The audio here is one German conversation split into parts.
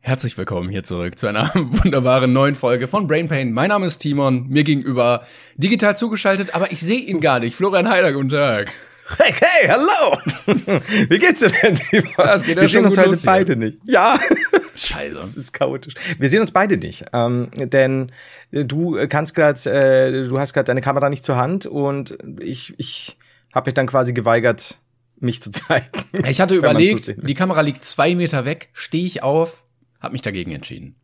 Herzlich willkommen hier zurück zu einer wunderbaren neuen Folge von Brain Pain. Mein Name ist Timon, mir gegenüber digital zugeschaltet, aber ich sehe ihn gar nicht. Florian Heider, guten Tag. Hey, hey, hallo! Wie geht's dir denn, Timon? Ja, geht Wir sehen uns heute los hier. beide nicht. Ja, Scheiße. das ist chaotisch. Wir sehen uns beide nicht, ähm, denn du kannst gerade, äh, du hast gerade deine Kamera nicht zur Hand und ich, ich habe mich dann quasi geweigert, mich zu zeigen. Ich hatte so überlegt, will. die Kamera liegt zwei Meter weg, stehe ich auf, hab mich dagegen entschieden.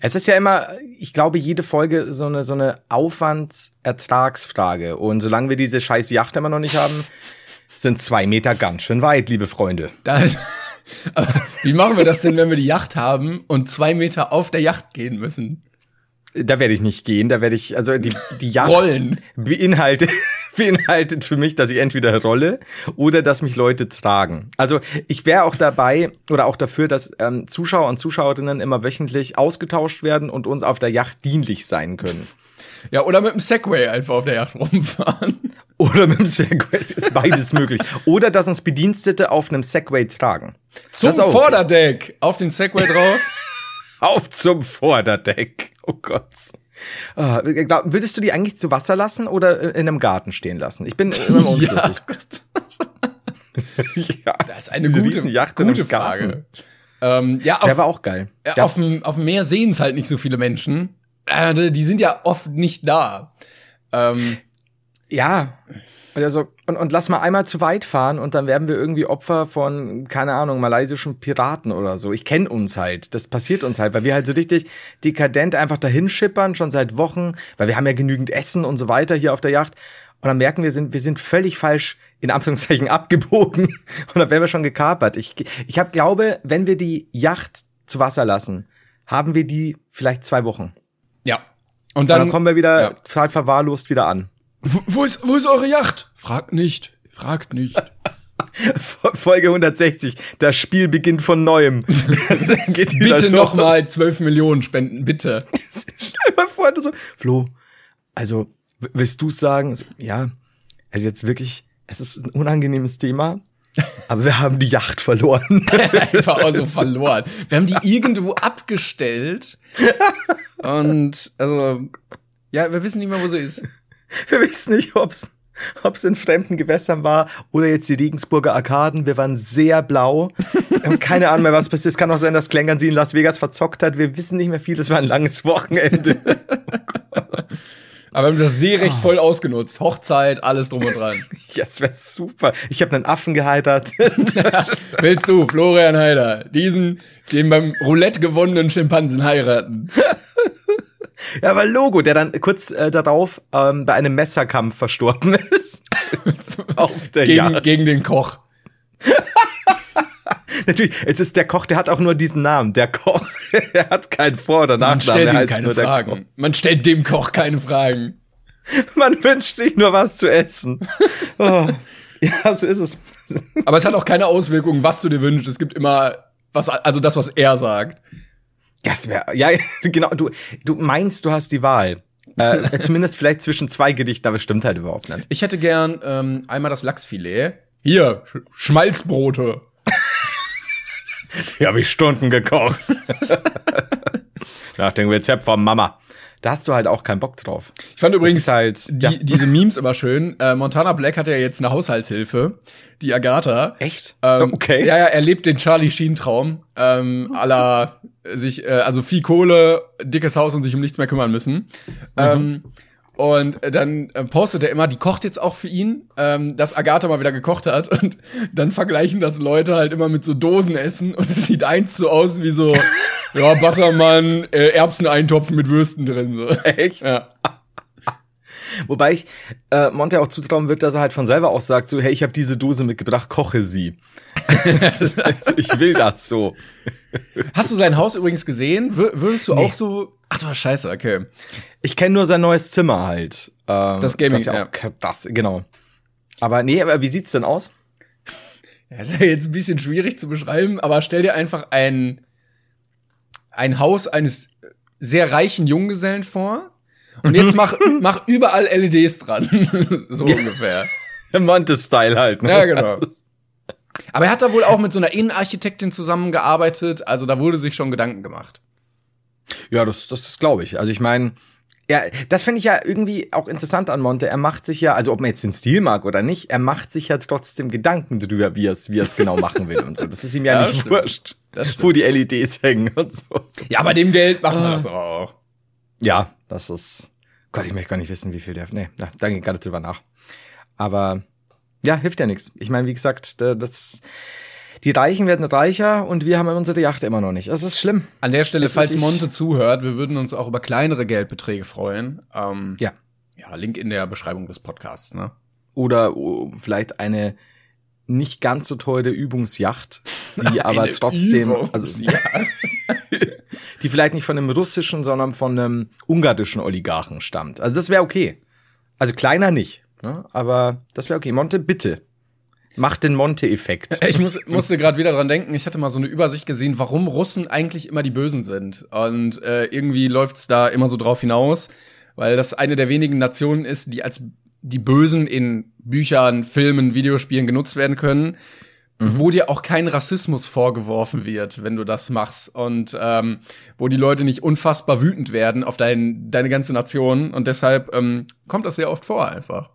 Es ist ja immer, ich glaube, jede Folge so eine, so eine Aufwandsertragsfrage. Und solange wir diese scheiß Yacht immer noch nicht haben, sind zwei Meter ganz schön weit, liebe Freunde. Da, aber wie machen wir das denn, wenn wir die Yacht haben und zwei Meter auf der Yacht gehen müssen? Da werde ich nicht gehen, da werde ich, also die, die Yacht Rollen. beinhaltet, beinhaltet für mich, dass ich entweder rolle oder dass mich Leute tragen. Also ich wäre auch dabei oder auch dafür, dass ähm, Zuschauer und Zuschauerinnen immer wöchentlich ausgetauscht werden und uns auf der Yacht dienlich sein können. Ja, oder mit dem Segway einfach auf der Yacht rumfahren. Oder mit dem Segway, es ist beides möglich. Oder dass uns Bedienstete auf einem Segway tragen. Zum. Vorderdeck. Auf den Segway drauf. Auf zum Vorderdeck. Oh Gott. Ah, glaub, würdest du die eigentlich zu Wasser lassen oder in einem Garten stehen lassen? Ich bin immer mal unschlüssig. ja, Das ist eine gute, gute Frage. Ähm, ja, Das wäre aber auch geil. Ja, auf, dem, auf dem Meer sehen es halt nicht so viele Menschen. Äh, die sind ja oft nicht da. Ähm, ja. Also, und, und lass mal einmal zu weit fahren und dann werden wir irgendwie Opfer von, keine Ahnung, malaysischen Piraten oder so. Ich kenne uns halt. Das passiert uns halt, weil wir halt so richtig dekadent einfach dahin schippern, schon seit Wochen, weil wir haben ja genügend Essen und so weiter hier auf der Yacht. Und dann merken wir, sind, wir sind völlig falsch, in Anführungszeichen, abgebogen. Und dann werden wir schon gekapert. Ich, ich hab, glaube, wenn wir die Yacht zu Wasser lassen, haben wir die vielleicht zwei Wochen. ja. Und Und dann, dann kommen wir wieder ja. total verwahrlost wieder an. Wo, wo, ist, wo ist eure Yacht? Fragt nicht. Fragt nicht. Folge 160. Das Spiel beginnt von neuem. Bitte nochmal 12 Millionen spenden, bitte. Stell mal vor, du so, Flo, also willst du sagen, so, ja, also jetzt wirklich, es ist ein unangenehmes Thema, aber wir haben die Yacht verloren. Einfach auch so verloren. Wir haben die irgendwo abgestellt. Und, also, ja, wir wissen nicht mehr, wo sie ist. wir wissen nicht, ob's ob's in fremden Gewässern war oder jetzt die Regensburger Arkaden. Wir waren sehr blau. Wir haben keine Ahnung mehr, was passiert. Es kann auch sein, dass Klängern sie in Las Vegas verzockt hat. Wir wissen nicht mehr viel. Es war ein langes Wochenende. Aber wir haben das Seerecht voll ausgenutzt. Hochzeit, alles drum und dran. Ja, das wäre super. Ich habe einen Affen geheiratet. Willst du, Florian Heider, diesen, den beim Roulette gewonnenen Schimpansen heiraten? ja, aber Logo, der dann kurz äh, darauf ähm, bei einem Messerkampf verstorben ist. Auf der Gegen, Jagd. gegen den Koch. Natürlich, es ist der Koch, der hat auch nur diesen Namen. Der Koch, er hat keinen Vor- oder Man Nachnamen. stellt der ihm keine Fragen. Man stellt dem Koch keine Fragen. Man wünscht sich nur was zu essen. Oh. Ja, so ist es. Aber es hat auch keine Auswirkungen, was du dir wünschst. Es gibt immer was, also das, was er sagt. Ja, es wär, ja, genau. Du, du meinst, du hast die Wahl. Äh, zumindest vielleicht zwischen zwei Gedichten, aber es stimmt halt überhaupt nicht. Ich hätte gern ähm, einmal das Lachsfilet. Hier, Sch Schmalzbrote. Die habe ich Stunden gekocht. Nach dem Rezept von Mama. Da hast du halt auch keinen Bock drauf. Ich fand übrigens halt- die, ja. diese Memes immer schön. Äh, Montana Black hat ja jetzt eine Haushaltshilfe, die Agatha. Echt? Ähm, okay. Ja, ja, er lebt den Charlie Sheen Traum. Ähm, aller sich, äh, also viel Kohle, dickes Haus und sich um nichts mehr kümmern müssen. Mhm. Ähm, und dann äh, postet er immer, die kocht jetzt auch für ihn, ähm, dass Agatha mal wieder gekocht hat. Und dann vergleichen das Leute halt immer mit so Dosenessen. Und es sieht eins so aus wie so, ja, Wassermann, äh, Erbseneintopf mit Würsten drin. So. Echt? Ja. Wobei ich äh, Monte auch zutrauen wird, dass er halt von selber aus sagt, so, hey, ich habe diese Dose mitgebracht, koche sie. Das ist halt so, ich will das so. Hast du sein Haus übrigens gesehen? Wür würdest du auch so. Ach du Scheiße, okay. Ich kenne nur sein neues Zimmer halt. Ähm, Das Gaming, das ja, ja. auch, das, genau. Aber nee, aber wie sieht's denn aus? Ja, ist ja jetzt ein bisschen schwierig zu beschreiben, aber stell dir einfach ein, ein Haus eines sehr reichen Junggesellen vor. Und jetzt mach, mach überall LEDs dran. so ungefähr. Monte-Style halt. Ne? Ja, genau. Aber er hat da wohl auch mit so einer Innenarchitektin zusammengearbeitet, also da wurde sich schon Gedanken gemacht. Ja, das, das, das glaube ich. Also ich meine, ja, das finde ich ja irgendwie auch interessant an Monte. Er macht sich ja, also ob man jetzt den Stil mag oder nicht, er macht sich ja trotzdem Gedanken drüber, wie er es wie er es genau machen will und so. Das ist ihm ja, Ja, nicht stimmt. wurscht, wo die LEDs hängen und so. Ja, bei dem Geld machen wir das auch. Ja, das ist. Gott, ich möchte gar nicht wissen, wie viel der. Nee, na, da ging gar nicht drüber nach. Aber ja, hilft ja nichts. Ich meine, wie gesagt, da- das. Die Reichen werden reicher und wir haben unsere Yacht immer noch nicht. Das ist schlimm. An der Stelle, Es falls Monte zuhört, wir würden uns auch über kleinere Geldbeträge freuen. Ähm, Ja. Ja, Link in der Beschreibung des Podcasts, ne? Oder oh, vielleicht eine nicht ganz so teure Übungsjacht, die aber trotzdem, also ja. die vielleicht nicht von einem russischen, sondern von einem ungarischen Oligarchen stammt. Also das wäre okay. Also kleiner nicht, ne? aber das wäre okay. Monte, bitte. Mach den Monte-Effekt. Ich muss, musste gerade wieder dran denken, ich hatte mal so eine Übersicht gesehen, warum Russen eigentlich immer die Bösen sind. Und äh, irgendwie läuft's da immer so drauf hinaus, weil das eine der wenigen Nationen ist, die als die Bösen in Büchern, Filmen, Videospielen genutzt werden können, wo dir auch kein Rassismus vorgeworfen wird, wenn du das machst. Und ähm, wo die Leute nicht unfassbar wütend werden auf dein, deine ganze Nation. Und deshalb ähm, kommt das sehr oft vor einfach.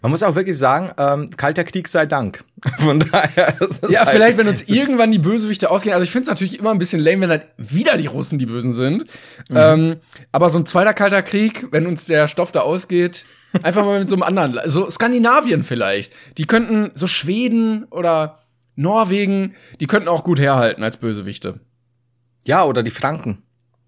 Man muss auch wirklich sagen, ähm, kalter Krieg sei Dank. Von daher. Ist Ja, halt- vielleicht, wenn uns irgendwann die Bösewichte ausgehen. Also ich finde es natürlich immer ein bisschen lame, wenn dann wieder die Russen die Bösen sind. Ähm, aber so ein zweiter kalter Krieg, wenn uns der Stoff da ausgeht, einfach mal mit so einem anderen, so Skandinavien vielleicht. Die könnten so Schweden oder Norwegen, die könnten auch gut herhalten als Bösewichte. Ja, oder die Franken.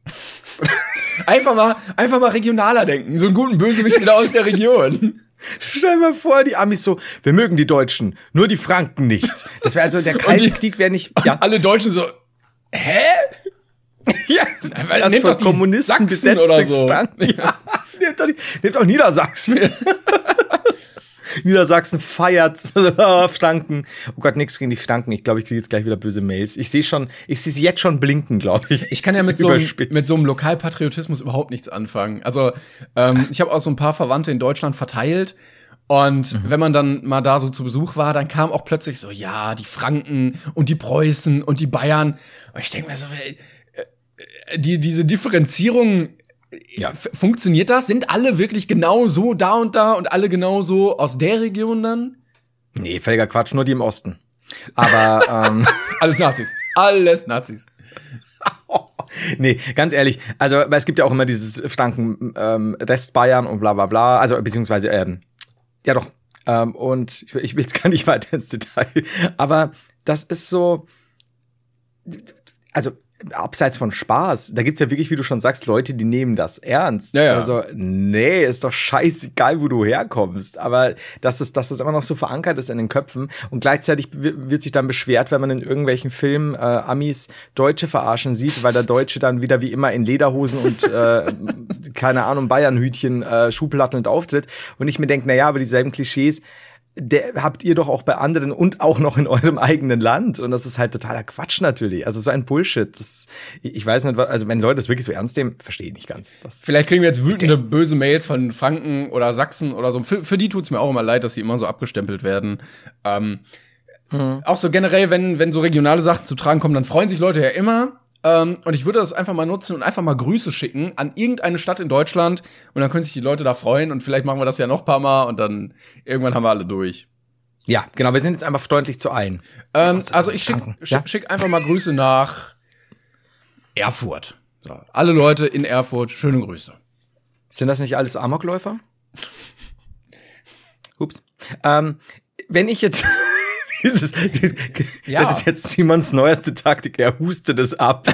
Einfach mal, einfach mal regionaler denken. So einen guten Bösewicht wieder aus der Region. Stell mal vor, die Amis so, wir mögen die Deutschen, nur die Franken nicht. Das wäre also, der kalte die- Krieg wäre nicht, ja, alle Deutschen so, hä? ja, weil das von Kommunisten Sachsen besetzte oder so. Franken. Ja, nehmt doch, die, nehmt doch Niedersachsen. Niedersachsen feiert Franken. Oh Gott, nichts gegen die Franken. Ich glaube, ich kriege jetzt gleich wieder böse Mails. Ich sehe schon, ich sehe sie jetzt schon blinken, glaube ich. Ich kann ja mit so, einem, mit so einem Lokalpatriotismus überhaupt nichts anfangen. Also ähm, ich habe auch so ein paar Verwandte in Deutschland verteilt. Und Mhm. wenn man dann mal da so zu Besuch war, dann kam auch plötzlich so, ja, die Franken und die Preußen und die Bayern. Und ich denke mir so, äh, äh, die, diese Differenzierung, Ja. funktioniert das? Sind alle wirklich genau so da und da und alle genau so aus der Region dann? Nee, völliger Quatsch, nur die im Osten. Aber ähm, Alles Nazis. Alles Nazis. nee, ganz ehrlich, also es gibt ja auch immer dieses Franken ähm, Restbayern und bla bla bla, also beziehungsweise ähm, ja doch. Ähm, und ich, ich will jetzt gar nicht weiter ins Detail, aber das ist so, also abseits von Spaß, da gibt's ja wirklich, wie du schon sagst, Leute, die nehmen das ernst. Ja, ja. Also, nee, ist doch scheißegal, wo du herkommst. Aber dass es, dass es immer noch so verankert ist in den Köpfen und gleichzeitig wi- wird sich dann beschwert, wenn man in irgendwelchen Filmen äh, Amis Deutsche verarschen sieht, weil der Deutsche dann wieder wie immer in Lederhosen und äh, keine Ahnung, Bayernhütchen äh, schuhplattelnd auftritt. Und ich mir denke, na ja, aber dieselben Klischees, der habt ihr doch auch bei anderen und auch noch in eurem eigenen Land. Und das ist halt totaler Quatsch natürlich. Also so ein Bullshit. Das, ich weiß nicht, also wenn Leute das wirklich so ernst nehmen, verstehe ich nicht ganz. Das, Vielleicht kriegen wir jetzt wütende, böse Mails von Franken oder Sachsen oder so. Für, für die tut's mir auch immer leid, dass sie immer so abgestempelt werden. Ähm, Auch so generell, wenn, wenn so regionale Sachen zu tragen kommen, dann freuen sich Leute ja immer. Ähm, und ich würde das einfach mal nutzen und einfach mal Grüße schicken an irgendeine Stadt in Deutschland. Und dann können sich die Leute da freuen. Und vielleicht machen wir das ja noch ein paar Mal und dann irgendwann haben wir alle durch. ja, genau. Wir sind jetzt einfach freundlich zu allen. Ähm, also so ich schick, Ja? schick einfach mal Grüße nach Erfurt. So, alle Leute in Erfurt, schöne Grüße. Sind das nicht alles Amokläufer? Ups. Ähm, wenn ich jetzt dieses, Ja. das ist jetzt Simons neueste Taktik, er hustet es ab.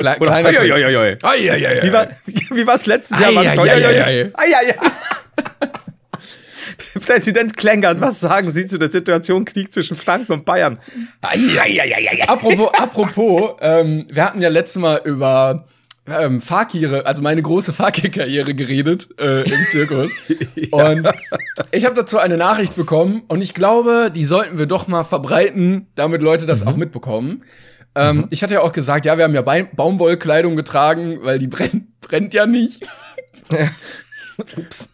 Oder kleiner oi, oi, oi, oi. Ai, ai, ai, Wie war wie war's letztes Jahr? Oi, oi, oi. Präsident Klengern, was sagen Sie zu der Situation Krieg zwischen Franken und Bayern? Ei, ei, ei, ei, ei. apropos, apropos, ähm, wir hatten ja letztes Mal über ähm, Fakire, also meine große Fakir-Karriere geredet äh, im Zirkus. Und ich habe dazu eine Nachricht bekommen und ich glaube, die sollten wir doch mal verbreiten, damit Leute das auch mitbekommen. Ähm, Ich hatte ja auch gesagt, ja, wir haben ja Bein- Baumwollkleidung getragen, weil die brennt, brennt ja nicht.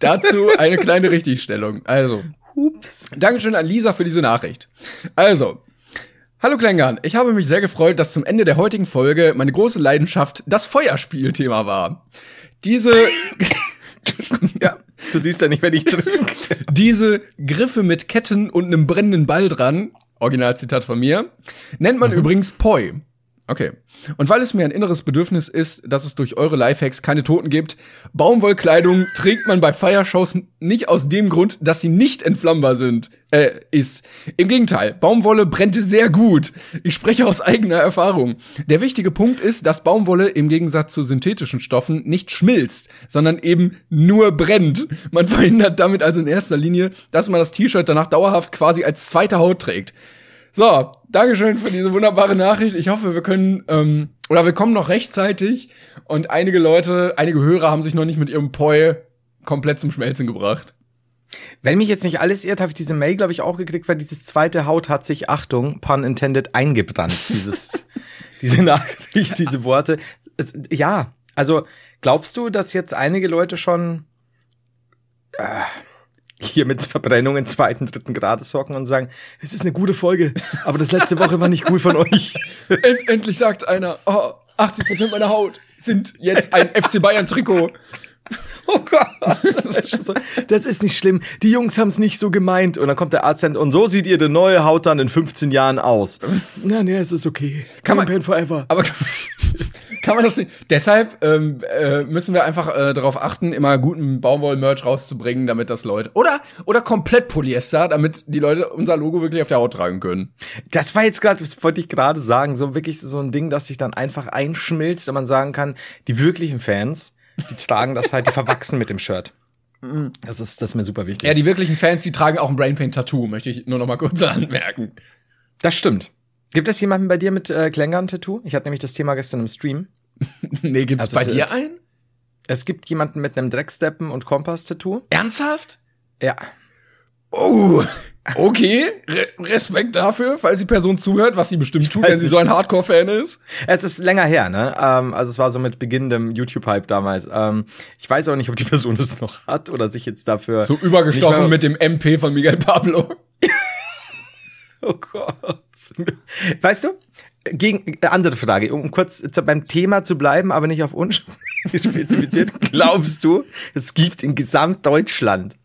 Dazu eine kleine Richtigstellung. Also, Ups. Dankeschön an Lisa für diese Nachricht. Also, hallo Klängern, ich habe mich sehr gefreut, dass zum Ende der heutigen Folge meine große Leidenschaft das Feuerspiel-Thema war. Diese, Ja, du siehst ja nicht, wenn ich drücke. diese Griffe mit Ketten und einem brennenden Ball dran, Originalzitat von mir, nennt man übrigens Poi. Okay. Und weil es mir ein inneres Bedürfnis ist, dass es durch eure Lifehacks keine Toten gibt, Baumwollkleidung trägt man bei Feiershows nicht aus dem Grund, dass sie nicht entflammbar sind, äh, ist. Im Gegenteil, Baumwolle brennt sehr gut. Ich spreche aus eigener Erfahrung. Der wichtige Punkt ist, dass Baumwolle im Gegensatz zu synthetischen Stoffen nicht schmilzt, sondern eben nur brennt. Man verhindert damit also in erster Linie, dass man das T-Shirt danach dauerhaft quasi als zweite Haut trägt. So, Dankeschön für diese wunderbare Nachricht. Ich hoffe, wir können, ähm, oder wir kommen noch rechtzeitig und einige Leute, einige Hörer haben sich noch nicht mit ihrem Poi komplett zum Schmelzen gebracht. Wenn mich jetzt nicht alles irrt, habe ich diese Mail, glaube ich, auch gekriegt, weil dieses zweite Haut hat sich, Achtung, pun intended, eingebrannt. Dieses, diese Nachricht, diese Worte. Es, ja, also glaubst du, dass jetzt einige Leute schon äh, hier mit Verbrennungen zweiten, dritten Grades hocken und sagen, es ist eine gute Folge, aber das letzte Woche war nicht cool von euch. End endlich sagt einer, oh, 80% meiner Haut sind jetzt ein FC Bayern Trikot. Oh Gott, das ist, schon so, das ist nicht schlimm. Die Jungs haben es nicht so gemeint. Und dann kommt der Arzt und so sieht ihr die neue Haut dann in 15 Jahren aus. Na, nee, es ist okay. Kann man- Pain forever. Aber kann man das nicht? Deshalb ähm, äh, müssen wir einfach äh, darauf achten, immer guten Baumwoll-Merch rauszubringen, damit das Leute oder oder komplett Polyester, damit die Leute unser Logo wirklich auf der Haut tragen können. Das war jetzt gerade, das wollte ich gerade sagen, so wirklich so ein Ding, das sich dann einfach einschmilzt und man sagen kann, die wirklichen Fans, die tragen das halt, die verwachsen mit dem Shirt. Das ist, das ist mir super wichtig. Ja, die wirklichen Fans, die tragen auch ein Brainpaint-Tattoo, möchte ich nur noch mal kurz anmerken. das stimmt. Gibt es jemanden bei dir mit äh, Klängern-Tattoo? Ich hatte nämlich das Thema gestern im Stream. nee, gibt's Also, bei dir einen? Es gibt jemanden mit einem Drecksteppen und Kompass-Tattoo. Ernsthaft? Ja. Oh, okay. Re Respekt dafür, falls die Person zuhört, was sie bestimmt tut, wenn sie nicht. so ein Hardcore-Fan ist. Es ist länger her, ne? Ähm, also es war so mit beginnendem YouTube-Hype damals. Ähm, ich weiß auch nicht, ob die Person das noch hat oder sich jetzt dafür. So übergestochen mit dem MP von Miguel Pablo. Oh Gott. Weißt du? Gegen, äh, andere Frage, um kurz beim Thema zu bleiben, aber nicht auf uns spezifiziert. Glaubst du, es gibt in Gesamtdeutschland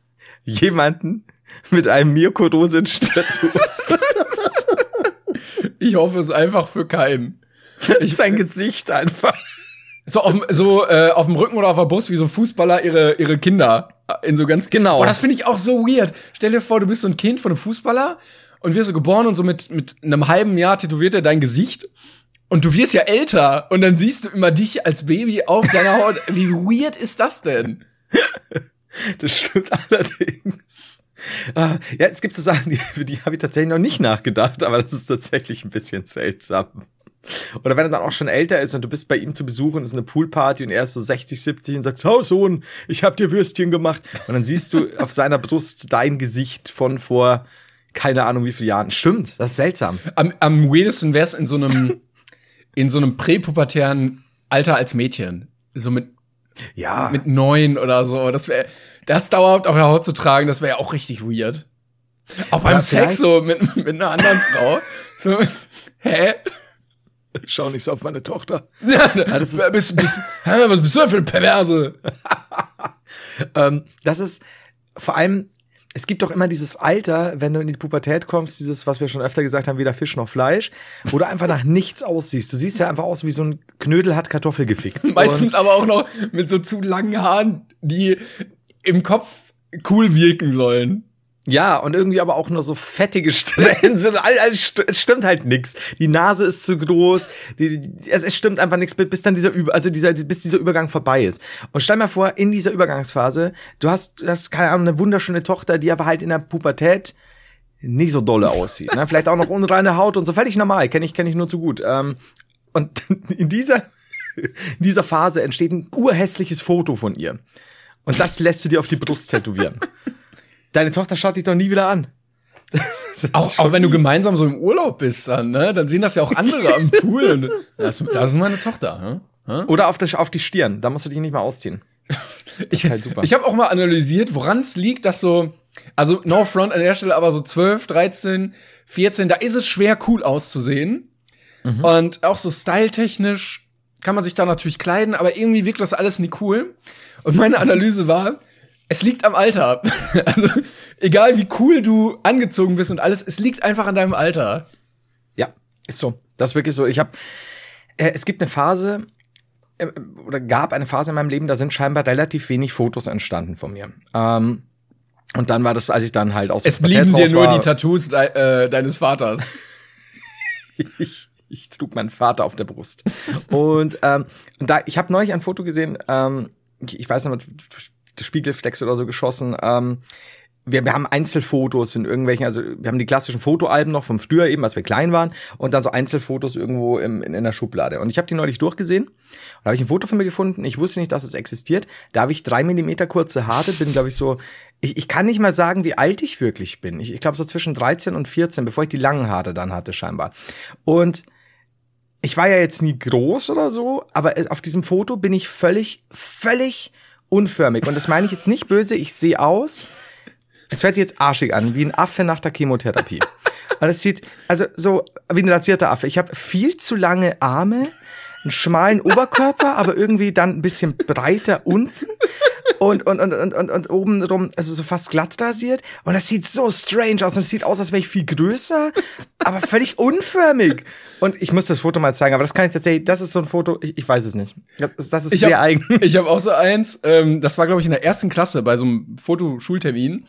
jemanden mit einem Mirko Rosic-Tattoo? Ich hoffe es einfach für keinen. Ich, Sein Gesicht einfach. so auf, dem- so äh, auf dem Rücken oder auf der Brust, wie so Fußballer ihre, ihre Kinder in so ganz. Genau. Boah, das finde ich auch so weird. Stell dir vor, du bist so ein Kind von einem Fußballer und wirst so geboren und so mit, mit einem halben Jahr tätowiert er dein Gesicht. Und du wirst ja älter und dann siehst du immer dich als Baby auf deiner Haut. Wie weird ist das denn? Das stimmt allerdings. Ah, Ja, es gibt so Sachen, die, für die habe ich tatsächlich noch nicht nachgedacht, aber das ist tatsächlich ein bisschen seltsam. Oder wenn er dann auch schon älter ist und du bist bei ihm zu Besuch und es ist eine Poolparty und er ist so 60, 70 und sagt, oh Sohn, ich hab dir Würstchen gemacht. Und dann siehst du auf seiner Brust dein Gesicht von vor keine Ahnung wie vielen Jahren. Stimmt, das ist seltsam. Am, am weirdesten wär's in so einem, in so einem präpubertären Alter als Mädchen. So mit, Ja, mit neun oder so. Das wäre, das dauerhaft auf der Haut zu tragen, das wäre ja auch richtig weird. Auch beim Ja, Sex so mit, mit einer anderen Frau. So, hä? schau nicht so auf meine Tochter. Ja, das ist- bist, bist, hä, was bist du denn für eine Perverse? Ähm, das ist vor allem, es gibt doch immer dieses Alter, wenn du in die Pubertät kommst, dieses, was wir schon öfter gesagt haben, weder Fisch noch Fleisch, wo du einfach nach nichts aussiehst. Du siehst ja einfach aus wie so ein Knödel hat Kartoffel gefickt. Meistens aber auch noch mit so zu langen Haaren, die im Kopf cool wirken sollen. Ja, und irgendwie aber auch nur so fettige Stellen. So, es stimmt halt nix. Die Nase ist zu groß. Die, es, es stimmt einfach nichts, bis dann dieser also dieser, bis dieser Übergang vorbei ist. Und stell mal vor, in dieser Übergangsphase, du hast, du hast keine Ahnung, eine wunderschöne Tochter, die aber halt in der Pubertät nicht so dolle aussieht. Ne? Vielleicht auch noch unreine Haut und so. Völlig normal, kenne ich, kenne ich nur zu gut. Ähm, und in dieser, in dieser Phase entsteht ein urhässliches Foto von ihr. Und das lässt du dir auf die Brust tätowieren. Deine Tochter schaut dich doch nie wieder an. Auch, auch wenn du gemeinsam so im Urlaub bist, dann, ne? dann sehen das ja auch andere am Pool. Das, das ist meine Tochter. Hm? Oder auf, der, auf die Stirn, da musst du dich nicht mal ausziehen. Das ich halt ich habe auch mal analysiert, woran es liegt, dass so, also No Front an der Stelle, aber so 12, 13, 14, da ist es schwer cool auszusehen. Mhm. Und auch so styletechnisch kann man sich da natürlich kleiden, aber irgendwie wirkt das alles nie cool. Und meine Analyse war, es liegt am Alter. also, egal wie cool du angezogen bist und alles, es liegt einfach an deinem Alter. Ja, ist so. Das ist wirklich so. Ich habe, äh, es gibt eine Phase, äh, oder gab eine Phase in meinem Leben, da sind scheinbar relativ wenig Fotos entstanden von mir. Ähm, und dann war das, als ich dann halt aus Es blieben dir nur war, die Tattoos de äh, deines Vaters. ich, ich trug meinen Vater auf der Brust. und ähm, da, ich habe neulich ein Foto gesehen, ähm, ich weiß nicht, Spiegelflex oder so geschossen. Ähm, wir, wir haben Einzelfotos in irgendwelchen, also wir haben die klassischen Fotoalben noch vom früher eben, als wir klein waren, und dann so Einzelfotos irgendwo im, in, in der Schublade. Und ich habe die neulich durchgesehen. Und habe ich ein Foto von mir gefunden. Ich wusste nicht, dass es existiert. Da habe ich drei Millimeter kurze Haare, bin, glaube ich, so. Ich, ich kann nicht mal sagen, wie alt ich wirklich bin. Ich, ich glaube so zwischen 13 und 14, bevor ich die langen Haare dann hatte, scheinbar. Und ich war ja jetzt nie groß oder so, aber auf diesem Foto bin ich völlig, völlig unförmig. Und das meine ich jetzt nicht böse, ich sehe aus. Es hört sich jetzt arschig an, wie ein Affe nach der Chemotherapie. Und es sieht, also so wie ein rasierter Affe. Ich habe viel zu lange Arme, einen schmalen Oberkörper, aber irgendwie dann ein bisschen breiter unten und, und, und, und, und, und oben rum, also so fast glatt rasiert. Und das sieht so strange aus. Und es sieht aus, als wäre ich viel größer, aber völlig unförmig. Und ich muss das Foto mal zeigen, aber das kann ich tatsächlich, das ist so ein Foto, ich, ich weiß es nicht. Das, das ist ich sehr hab, eigen. Ich habe auch so eins, ähm, das war, glaube ich, in der ersten Klasse bei so einem Fotoschultermin.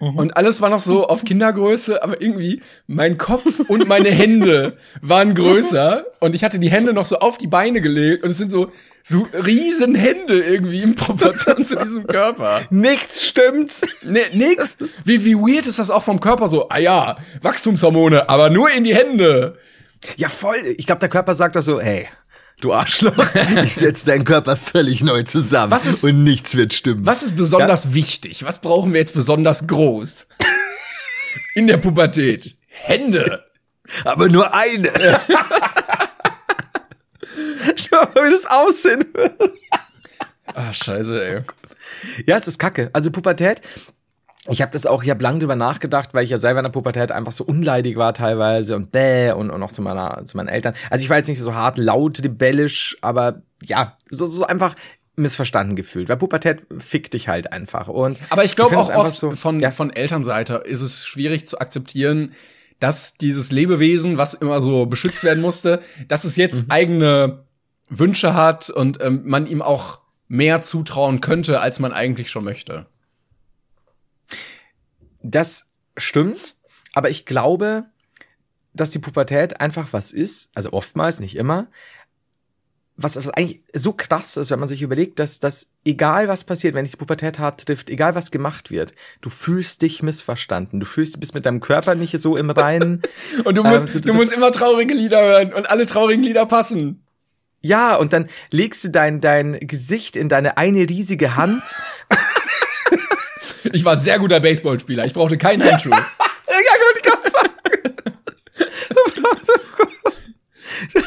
Mhm. Und alles war noch so auf Kindergröße, aber irgendwie mein Kopf und meine Hände waren größer und ich hatte die Hände noch so auf die Beine gelegt und es sind so so riesen Hände irgendwie im Proportion zu diesem Körper. Nichts stimmt. Nee, nix. Wie, wie weird ist das auch vom Körper so? Ah ja, Wachstumshormone, aber nur in die Hände. Ja, voll. Ich glaube, der Körper sagt doch so, hey, du Arschloch, ich setze deinen Körper völlig neu zusammen was ist, und nichts wird stimmen. Was ist besonders ja? wichtig? Was brauchen wir jetzt besonders groß? In der Pubertät. Hände. Aber nur eine. Schau mal, wie das aussehen wird. Ah, scheiße, ey. Ja, es ist kacke. Also Pubertät, ich habe das auch, ich habe lange drüber nachgedacht, weil ich ja selber in der Pubertät einfach so unleidig war teilweise und bäh und, und auch zu meiner zu meinen Eltern. Also ich war jetzt nicht so hart laut, rebellisch, aber ja, so, so einfach missverstanden gefühlt, weil Pubertät fickt dich halt einfach und Aber ich glaube auch oft so, von ja. von Elternseite ist es schwierig zu akzeptieren, dass dieses Lebewesen, was immer so beschützt werden musste, dass es jetzt mhm. eigene Wünsche hat und ähm, man ihm auch mehr zutrauen könnte, als man eigentlich schon möchte. Das stimmt, aber ich glaube, dass die Pubertät einfach was ist, also oftmals, nicht immer, was, was eigentlich so krass ist, wenn man sich überlegt, dass, dass egal was passiert, wenn dich die Pubertät hart trifft, egal was gemacht wird, du fühlst dich missverstanden. Du fühlst, du bist mit deinem Körper nicht so im Reinen. und du musst, ähm, du, du musst immer traurige Lieder hören und alle traurigen Lieder passen. Ja, und dann legst du dein, dein Gesicht in deine eine riesige Hand. ich war sehr guter Baseballspieler. Ich brauchte keinen Handschuh. ja, gut, ich kann sagen.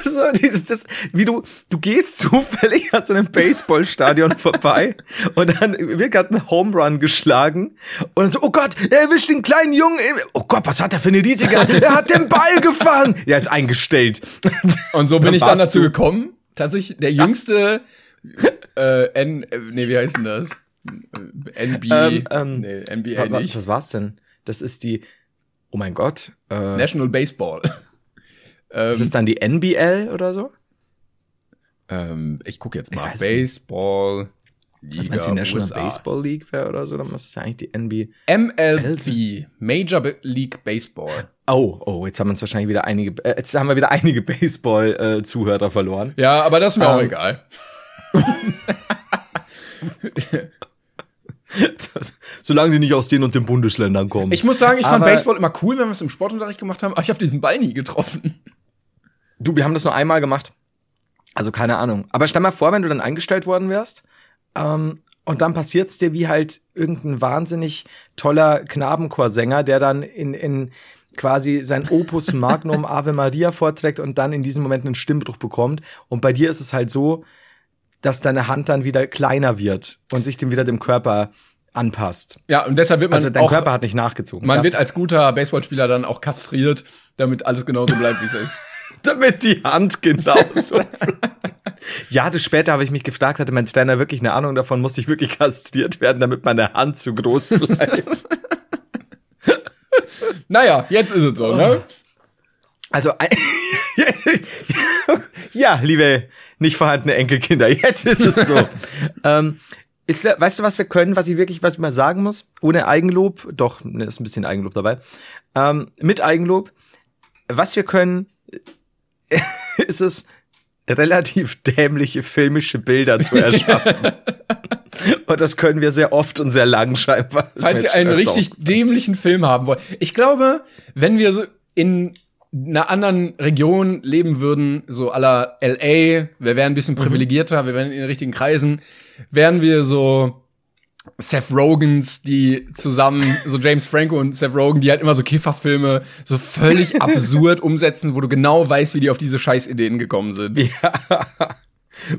so, dieses, das, wie du, du gehst zufällig an so einem Baseballstadion vorbei und dann wird gerade ein Home Run geschlagen und dann so, oh Gott, er erwischt den kleinen Jungen. Oh Gott, was hat er für eine riesige, er hat den Ball gefangen. Er ist eingestellt. Und so bin dann ich dann dazu du. gekommen, tatsächlich der jüngste äh, N, nee, wie heißt denn das? NB, ähm, ähm, nee, NBA wa, nicht. Was war's denn? Das ist die, oh mein Gott. Äh, National Baseball. ähm, ist es dann die NBL oder so? Ähm, ich guck jetzt mal. Baseball. Liga Also wenn es die National USA. Baseball League wäre oder so, dann müsste es ja eigentlich die NBA. MLB, Major League Baseball. Oh, oh, jetzt haben uns wahrscheinlich wieder einige, äh, jetzt haben wir wieder einige Baseball-Zuhörer verloren. Ja, aber das ist mir auch Ähm. egal. Solange die nicht aus den und den Bundesländern kommen. Ich muss sagen, ich fand Aber- Baseball immer cool, wenn wir es im Sportunterricht gemacht haben, aber ich habe diesen Ball nie getroffen. Du, wir haben das nur einmal gemacht. Also keine Ahnung. Aber stell mal vor, wenn du dann eingestellt worden wärst, ähm, und dann passiert's dir wie halt irgendein wahnsinnig toller Knabenchorsänger, der dann in, in quasi sein Opus Magnum Ave Maria vorträgt und dann in diesem Moment einen Stimmbruch bekommt. Und bei dir ist es halt so, dass deine Hand dann wieder kleiner wird und sich dem wieder dem Körper anpasst. Ja, und deshalb wird man Also dein auch, Körper hat nicht nachgezogen. man ja. wird als guter Baseballspieler dann auch kastriert, damit alles genauso bleibt, wie es ist. damit die Hand genauso. ja, das später habe ich mich gefragt, hatte mein Trainer wirklich eine Ahnung davon, muss ich wirklich kastriert werden, damit meine Hand zu groß bleibt. Naja, jetzt ist es so, ne? Also, ja, liebe nicht vorhandene Enkelkinder, jetzt ist es so. ähm, ist, weißt du, was wir können, was ich wirklich, was ich mal sagen muss? Ohne Eigenlob, doch, ne, ist ein bisschen Eigenlob dabei. Ähm, mit Eigenlob, was wir können, ist es, relativ dämliche filmische Bilder zu erschaffen. Und das können wir sehr oft und sehr lang scheinbar. Falls ihr einen richtig dämlichen Film haben wollt. Ich glaube, wenn wir so in einer anderen Region leben würden, so aller LA, wir wären ein bisschen Mhm. privilegierter, wir wären in den richtigen Kreisen, wären wir so Seth Rogans, die zusammen, so James Franco und Seth Rogen, die halt immer so Kifferfilme so völlig absurd umsetzen, wo du genau weißt, wie die auf diese Scheißideen gekommen sind. Ja.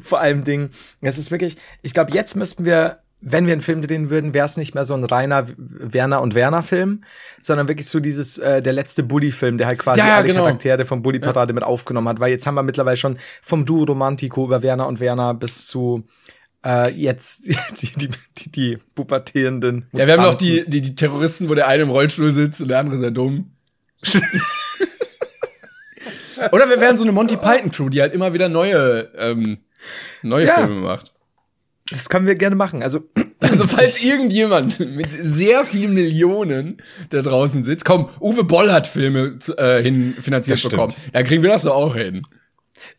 Vor allem Ding, es ist wirklich, ich glaube, jetzt müssten wir, wenn wir einen Film drehen würden, wäre es nicht mehr so ein reiner Werner und Werner Film, sondern wirklich so dieses äh, der letzte Bully Film, der halt quasi Ja, ja, alle genau. Charaktere vom Bully Parade mit aufgenommen hat, weil jetzt haben wir mittlerweile schon vom Duo Romantico über Werner und Werner bis zu äh, jetzt die die die, die pubertierenden Ja, wir haben noch Mutanten. die, die, die Terroristen, wo der eine im Rollstuhl sitzt und der andere sehr dumm. Oder wir wären so eine Monty Python Crew, die halt immer wieder neue, ähm, neue Ja. Filme macht. Das können wir gerne machen. Also Also falls irgendjemand mit sehr vielen Millionen da draußen sitzt, komm, Uwe Boll hat Filme äh, hin finanziert bekommen. Ja, kriegen wir das doch auch hin.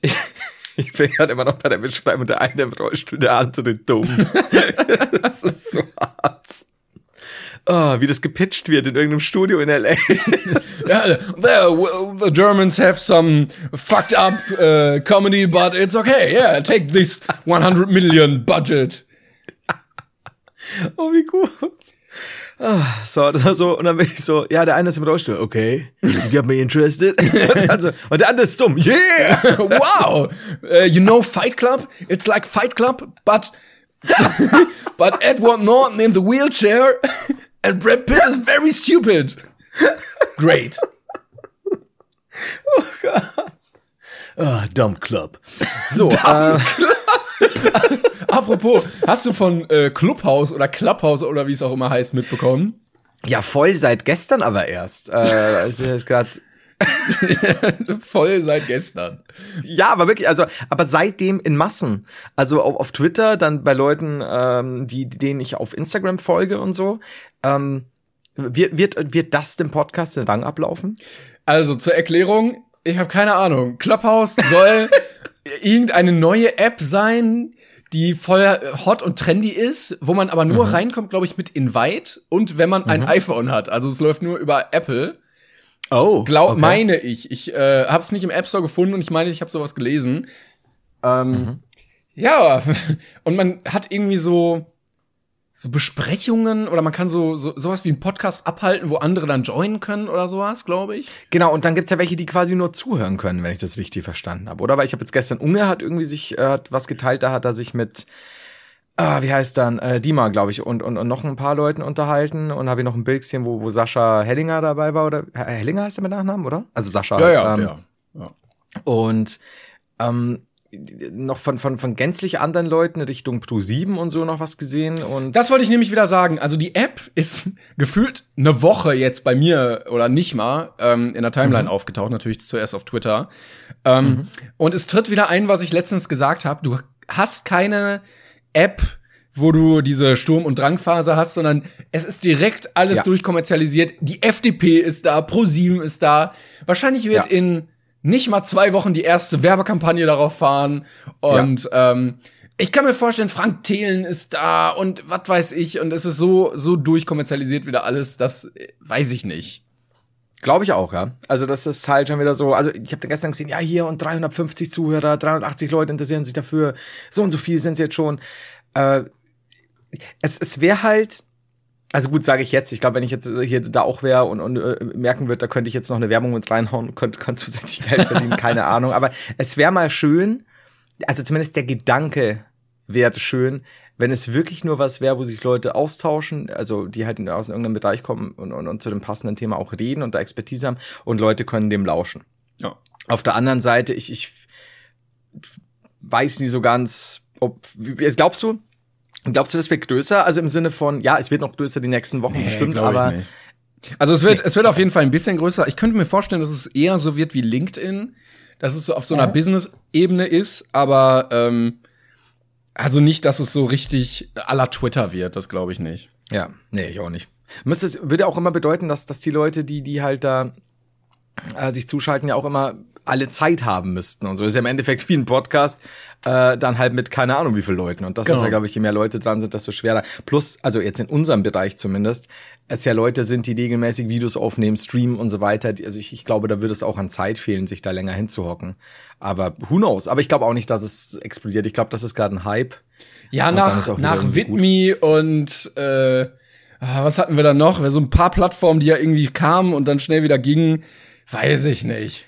Ich, ich bin gerade immer noch bei der Beschreibung, der eine im Rollstuhl, der andere dumm. das ist so hart. Oh, wie das gepitcht wird in irgendeinem Studio in L.A. Well, the Germans have some fucked up uh, comedy, but it's okay. Yeah, take this 100 million budget. oh, wie gut. Ah, so, das war so, und dann bin ich so, ja, der eine ist im Rollstuhl, okay, you got me interested. und, dann so, und der andere ist dumm, yeah! wow. Uh, you know Fight Club? It's like Fight Club, but but Edward Norton in the wheelchair and Brad Pitt is very stupid. Great. Ah, Dumb Club. So, äh, Apropos, hast du von äh, Clubhouse oder Clubhouse oder wie es auch immer heißt mitbekommen? ja, voll seit gestern aber erst. Äh, also jetzt grad, Voll seit gestern. Ja, aber wirklich, also, aber seitdem in Massen. Also auf, auf Twitter, dann bei Leuten, ähm, die, denen ich auf Instagram folge und so. Ähm, wird, wird, wird das dem Podcast den Rang ablaufen? Also zur Erklärung, ich habe keine Ahnung. Clubhouse soll irgendeine neue App sein, die voll hot und trendy ist, wo man aber nur reinkommt, glaube ich, mit Invite und wenn man ein iPhone hat. Also es läuft nur über Apple. Oh, Glaub, meine ich. Ich äh, habe es nicht im App Store gefunden und ich meine, ich habe sowas gelesen. Ähm, Ja, und man hat irgendwie so so Besprechungen oder man kann so, so sowas wie einen Podcast abhalten, wo andere dann joinen können oder sowas, glaube ich. Genau, und dann gibt's ja welche, die quasi nur zuhören können, wenn ich das richtig verstanden habe, oder? Weil ich habe jetzt gestern Unge hat irgendwie sich äh, hat was geteilt, da hat er sich mit ah, wie heißt dann, äh, Dima, glaube ich, und, und, und noch ein paar Leuten unterhalten und habe ich noch ein Bild gesehen, wo, wo Sascha Hellinger dabei war, oder Herr Hellinger heißt er mit Nachnamen, oder? Also Sascha. ähm, ja. Und ähm, noch von, von, von gänzlich anderen Leuten Richtung Pro 7 und so noch was gesehen. Und Das wollte ich nämlich wieder sagen. Also die App ist gefühlt eine Woche jetzt bei mir oder nicht mal ähm, in der Timeline aufgetaucht, natürlich zuerst auf Twitter. Ähm, Und es tritt wieder ein, was ich letztens gesagt habe. Du hast keine App, wo du diese Sturm- und Drangphase hast, sondern es ist direkt alles Ja. durchkommerzialisiert. Die FDP ist da, ProSieben ist da. Wahrscheinlich wird Ja. in nicht mal zwei Wochen die erste Werbekampagne darauf fahren. Und ähm, ich kann mir vorstellen, Frank Thelen ist da und was weiß ich. Und es ist so, so durchkommerzialisiert wieder alles, das äh, weiß ich nicht. Glaube ich auch, ja. Also das ist halt schon wieder so, also ich habe gestern gesehen, ja hier und 350 Zuhörer, 380 Leute interessieren sich dafür, so und so viel sind es jetzt schon. Äh, es es wäre halt, also gut, sage ich jetzt, ich glaube, wenn ich jetzt hier da auch wäre und, und äh, merken würde, da könnte ich jetzt noch eine Werbung mit reinhauen könnte, könnte zusätzlich Geld verdienen, keine Ahnung. Aber es wäre mal schön, also zumindest der Gedanke wäre schön, wenn es wirklich nur was wäre, wo sich Leute austauschen, also die halt aus irgendeinem Bereich kommen und, und, und zu dem passenden Thema auch reden und da Expertise haben und Leute können dem lauschen. Ja. Auf der anderen Seite, ich, ich weiß nie so ganz, ob, jetzt glaubst du, glaubst du, das wird größer? Also im Sinne von, ja, es wird noch größer die nächsten Wochen bestimmt, glaub ich aber nicht. Also es wird, es wird auf jeden Fall ein bisschen größer. Ich könnte mir vorstellen, dass es eher so wird wie LinkedIn, dass es so auf so einer Business-Ebene ist, aber ähm, also nicht, dass es so richtig la Twitter wird, das glaube ich nicht. Ja, nee, ich auch nicht. Müsste es, würde auch immer bedeuten, dass, dass die Leute, die, die halt da äh, sich zuschalten, ja auch immer alle Zeit haben müssten und so. ist ja im Endeffekt wie ein Podcast, äh, dann halt mit keine Ahnung wie vielen Leuten. Und das ist Genau. ja, glaube ich, je mehr Leute dran sind, desto schwerer. Plus, also jetzt in unserem Bereich zumindest, es ja Leute sind, die regelmäßig Videos aufnehmen, streamen und so weiter. Also ich, ich glaube, da würde es auch an Zeit fehlen, sich da länger hinzuhocken. Aber who knows? Aber ich glaube auch nicht, dass es explodiert. Ich glaube, das ist gerade ein Hype. Ja, Und nach, ist nach. Vidme und äh, ah, was hatten wir da noch? So ein paar Plattformen, die ja irgendwie kamen und dann schnell wieder gingen, weiß ich nicht.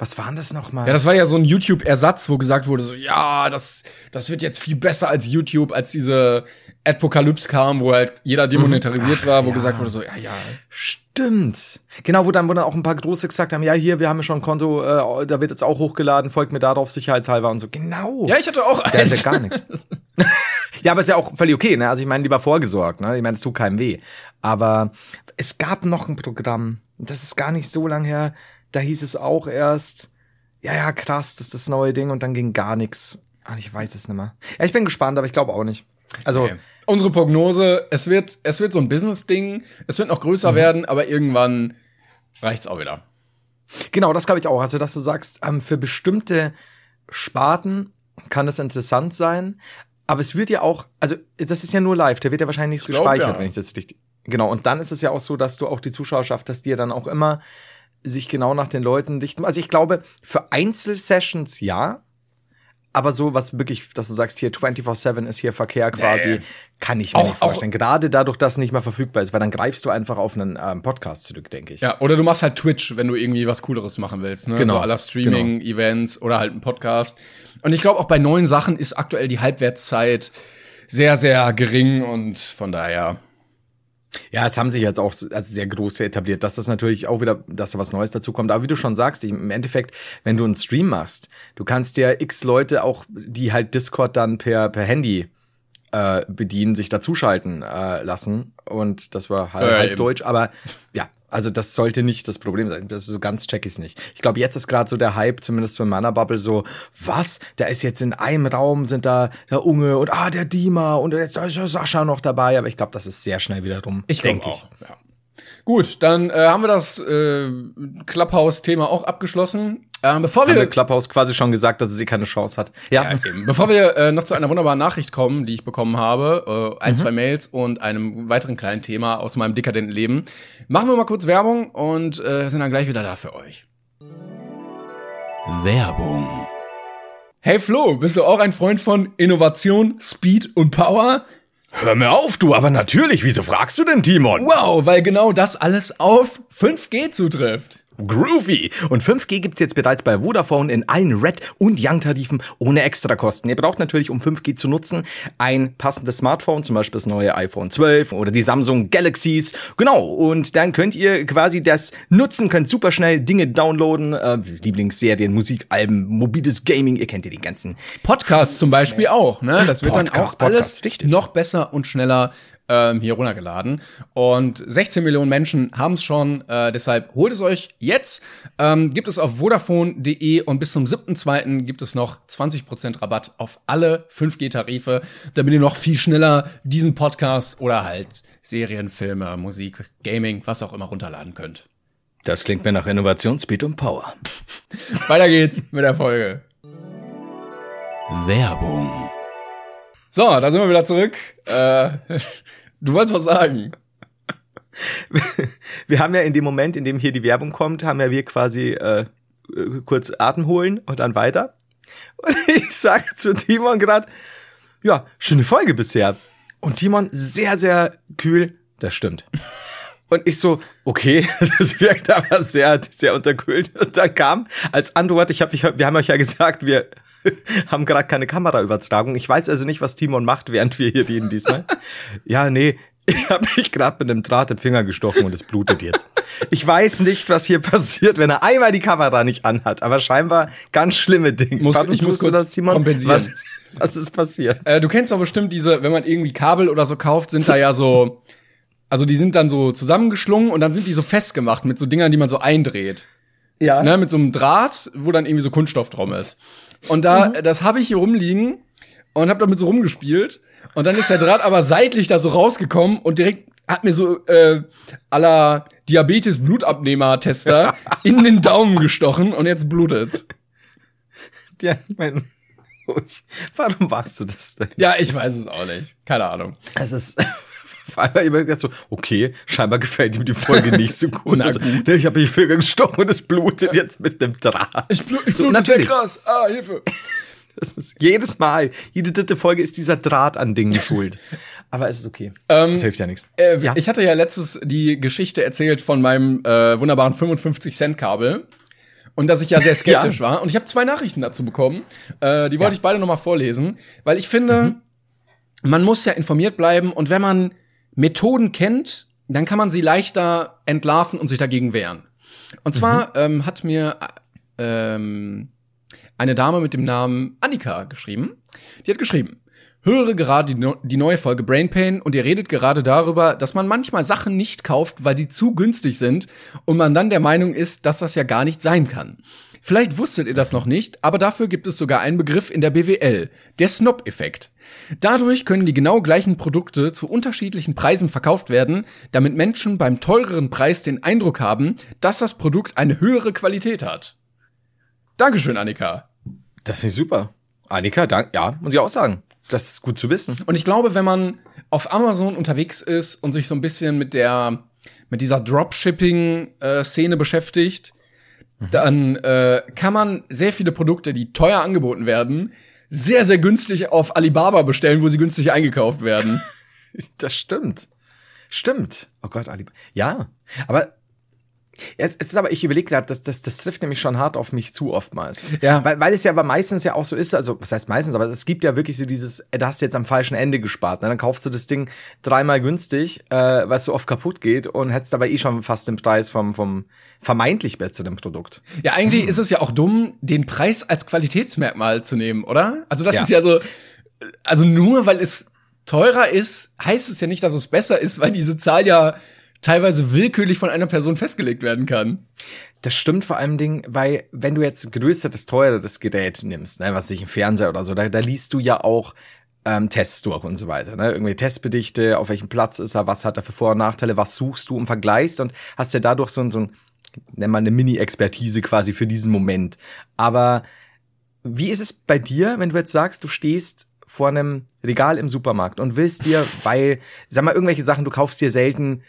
Was waren das nochmal? Ja, das war ja so ein YouTube-Ersatz, wo gesagt wurde, so, ja, das, das wird jetzt viel besser als YouTube, als diese Apokalypse kam, wo halt jeder demonetarisiert war, wo gesagt wurde, so, ja, ja. Stimmt. Genau, wo dann, wo dann auch ein paar Große gesagt haben, ja, hier, wir haben ja schon ein Konto, äh, da wird jetzt auch hochgeladen, folgt mir darauf sicherheitshalber und so. Genau. Ja, ich hatte auch Da ist eins. ja gar nichts. ja, aber ist ja auch völlig okay, ne? Also ich meine, lieber vorgesorgt, ne? Ich meine, es tut keinem weh. Aber es gab noch ein Programm, das ist gar nicht so lang her, da hieß es auch erst, ja, ja, krass, das ist das neue Ding und dann ging gar nichts. Ah, ich weiß es nicht mehr. Ja, ich bin gespannt, aber ich glaube auch nicht. Also, Okay. Unsere Prognose, es wird, es wird so ein Business-Ding, es wird noch Mhm. größer werden, aber irgendwann reicht's auch wieder. Genau, das glaube ich auch. Also, dass du sagst, ähm, für bestimmte Sparten kann das interessant sein. Aber es wird ja auch, also das ist ja nur live, der wird ja wahrscheinlich nicht glaub, gespeichert, ja. wenn ich das richtig. Genau, und dann ist es ja auch so, dass du auch die Zuschauerschaft die ja dann auch immer sich genau nach den Leuten dichten. Also ich glaube, für Einzelsessions ja, aber so was wirklich, dass du sagst, hier 24-7 ist hier Verkehr quasi, Nee. kann ich mir Auch- nicht vorstellen. Gerade dadurch, dass es nicht mehr verfügbar ist, weil dann greifst du einfach auf einen ähm, Podcast zurück, denke ich. Ja, oder du machst halt Twitch, wenn du irgendwie was Cooleres machen willst, ne? Genau. So aller Streaming, Events oder halt ein Podcast. Und ich glaube auch bei neuen Sachen ist aktuell die Halbwertszeit sehr, sehr gering und von daher. Ja, es haben sich jetzt auch als sehr große etabliert, dass das natürlich auch wieder, dass da was Neues dazu kommt. Aber wie du schon sagst, im Endeffekt, wenn du einen Stream machst, du kannst ja x Leute auch, die halt Discord dann per, per Handy äh, bedienen, sich dazuschalten äh, lassen. Und das war halb, Ja, halb. Deutsch, aber ja, also das sollte nicht das Problem sein. Das so ganz check ich's nicht. Ich glaube, jetzt ist gerade so der Hype, zumindest für meiner Bubble, so, was? Da ist jetzt in einem Raum sind da der Unge und ah, der Dima und jetzt ist ja Sascha noch dabei, aber ich glaube, das ist sehr schnell wieder rum. Ich denk denke auch. Ja. Gut, dann äh, haben wir das äh, Clubhouse-Thema auch abgeschlossen. Ähm, bevor wir Clubhouse quasi schon gesagt, dass eh keine Chance hat. Ja, Ja, eben. Bevor wir äh, noch zu einer wunderbaren Nachricht kommen, die ich bekommen habe, äh, ein, zwei Mails und einem weiteren kleinen Thema aus meinem dekadenten Leben, machen wir mal kurz Werbung und äh, sind dann gleich wieder da für euch. Werbung. Hey Flo, bist du auch ein Freund von Innovation, Speed und Power? hör mir auf, du, aber natürlich, wieso fragst du denn, Timon? Wow, weil genau das alles auf 5G zutrifft. Groovy. Und 5G gibt's jetzt bereits bei Vodafone in allen Red- und Young-Tarifen ohne Extrakosten. Ihr braucht natürlich, um 5G zu nutzen, ein passendes Smartphone, zum Beispiel das neue iPhone 12 oder die Samsung Galaxies. Genau, und dann könnt ihr quasi das nutzen, könnt super schnell Dinge downloaden, äh, Lieblingsserien, Musik, Alben, mobiles Gaming, ihr kennt ja den ganzen Podcasts zum Beispiel auch, ne? Das wird dann Podcast, auch Podcast, alles richtig. noch besser und schneller ähm, hier runtergeladen. Und 16 Millionen Menschen haben es schon, äh, deshalb holt es euch jetzt. Ähm, gibt es auf Vodafone.de und bis zum 7.2. gibt es noch 20% Rabatt auf alle 5G-Tarife, damit ihr noch viel schneller diesen Podcast oder halt Serien, Filme, Musik, Gaming, was auch immer runterladen könnt. Das klingt mir nach Innovation, Speed und Power. Weiter geht's mit der Folge. Werbung. So, da sind wir wieder zurück. Äh, du wolltest was sagen. Wir haben ja in dem Moment, in dem hier die Werbung kommt, haben ja wir quasi äh, äh, kurz Atem holen und dann weiter. Und ich sage zu Timon gerade, ja, schöne Folge bisher. Und Timon sehr, sehr kühl, das stimmt. Und ich so, okay, das wirkt aber sehr, sehr unterkühlt. Und dann kam als Antwort, ich hab, ich, wir haben euch ja gesagt, wir haben gerade keine Kameraübertragung. Ich weiß also nicht, was Timon macht, während wir hier reden diesmal. Ja, nee, ich habe mich gerade mit einem Draht im Finger gestochen und es blutet jetzt. Ich weiß nicht, was hier passiert, wenn er einmal die Kamera nicht anhat, aber scheinbar ganz schlimme Dinge. Muss- ich muss tust du kurz kompensieren. Was, was ist passiert? Äh, du kennst doch bestimmt diese, wenn man irgendwie Kabel oder so kauft, sind da ja so, also die sind dann so zusammengeschlungen und dann sind die so festgemacht mit so Dingern, die man so eindreht. Ja. Ne, mit so einem Draht, wo dann irgendwie so Kunststoff drum ist. Und da, das habe ich hier rumliegen und habe damit so rumgespielt. Und dann ist der Draht aber seitlich da so rausgekommen und direkt hat mir so äh, aller Diabetes-Blutabnehmer-Tester in den Daumen gestochen und jetzt blutet. Ja, mein, warum machst du das denn? Ja, ich weiß es auch nicht. Keine Ahnung. Es ist vor allem immer gedacht so, okay, scheinbar gefällt ihm die Folge nicht so gut. Na also, gut. ne, ich habe mich Finger gestochen und es blutet jetzt mit dem Draht. Ich, blut, ich So, blute sehr natürlich. krass. Ah, Hilfe. Das ist jedes Mal, jede dritte Folge ist dieser Draht an Dingen schuld. Aber es ist okay. das hilft ja nichts. Äh, ja. Ich hatte ja letztes die Geschichte erzählt von meinem äh, wunderbaren 55-Cent-Kabel. Und dass ich ja sehr skeptisch war. Und ich habe zwei Nachrichten dazu bekommen. Äh, die wollte ich beide noch mal vorlesen. Weil ich finde, man muss ja informiert bleiben. Und wenn man Methoden kennt, dann kann man sie leichter entlarven und sich dagegen wehren. Und zwar ähm, hat mir äh, ähm, eine Dame mit dem Namen Annika geschrieben. Die hat geschrieben, höre gerade die, no die neue Folge Brain Pain und ihr redet gerade darüber, dass man manchmal Sachen nicht kauft, weil sie zu günstig sind und man dann der Meinung ist, dass das ja gar nicht sein kann. Vielleicht wusstet ihr das noch nicht, aber dafür gibt es sogar einen Begriff in der BWL, der Snob-Effekt. Dadurch können die genau gleichen Produkte zu unterschiedlichen Preisen verkauft werden, damit Menschen beim teureren Preis den Eindruck haben, dass das Produkt eine höhere Qualität hat. Dankeschön, Annika. Das finde ich super. Annika, dank, ja, muss ich auch sagen. Das ist gut zu wissen. Und ich glaube, wenn man auf Amazon unterwegs ist und sich so ein bisschen mit der mit dieser Dropshipping-Szene beschäftigt, dann äh, kann man sehr viele Produkte, die teuer angeboten werden, sehr, sehr günstig auf Alibaba bestellen, wo sie günstig eingekauft werden. Das stimmt. Stimmt. Oh Gott, Ali. Ja, aber es, es ist aber, ich überlege gerade, das, das, das trifft nämlich schon hart auf mich zu oftmals. Ja. Weil, weil es ja aber meistens ja auch so ist, also was heißt meistens, aber es gibt ja wirklich so dieses, äh, da hast du jetzt am falschen Ende gespart. Ne? Dann kaufst du das Ding dreimal günstig, äh, weil es so oft kaputt geht und hättest dabei eh schon fast den Preis vom, vom vermeintlich besseren Produkt. Ja, eigentlich ist es ja auch dumm, den Preis als Qualitätsmerkmal zu nehmen, oder? Also das Ja. ist ja so, also nur weil es teurer ist, heißt es ja nicht, dass es besser ist, weil diese Zahl ja teilweise willkürlich von einer Person festgelegt werden kann. Das stimmt vor allem Ding, weil wenn du jetzt größeres, teureres Gerät nimmst, ne, was sich ein Fernseher oder so, da, da liest du ja auch ähm, Tests durch und so weiter. Ne? Irgendwie Testbedichte, auf welchem Platz ist er, was hat er für Vor- und Nachteile, was suchst du und vergleichst und hast ja dadurch so ein, so ein nenn mal eine Mini-Expertise quasi für diesen Moment. Aber wie ist es bei dir, wenn du jetzt sagst, du stehst vor einem Regal im Supermarkt und willst dir, weil, sag mal, irgendwelche Sachen, du kaufst dir selten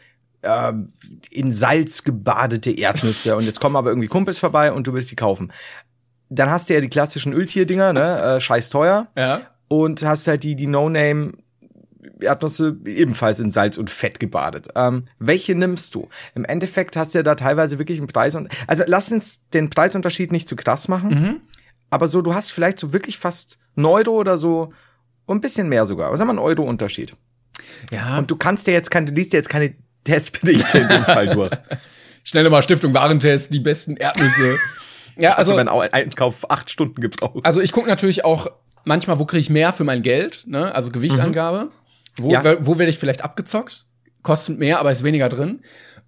ähm, in Salz gebadete Erdnüsse und jetzt kommen aber irgendwie Kumpels vorbei und du willst die kaufen. Dann hast du ja die klassischen Öltierdinger, ne, äh, scheiß teuer Ja. und hast halt die die No Name Erdnüsse ebenfalls in Salz und Fett gebadet. Ähm, welche nimmst du? Im Endeffekt hast du ja da teilweise wirklich einen Preis und also lass uns den Preisunterschied nicht zu krass machen. Mhm. Aber so, du hast vielleicht so wirklich fast einen Euro oder so, und ein bisschen mehr sogar. Was haben wir einen Euro Unterschied? Ja. Und du kannst dir jetzt keine, du liest dir jetzt keine Testberichte in dem Fall durch. Schnell mal Stiftung Warentest, die besten Erdnüsse. ja, Also mein Au- Einkauf acht Stunden gebraucht. also ich gucke natürlich auch manchmal, wo kriege ich mehr für mein Geld, ne? Also Gewichtangabe. Wo, Ja. wo werde ich vielleicht abgezockt? Kostet mehr, aber ist weniger drin.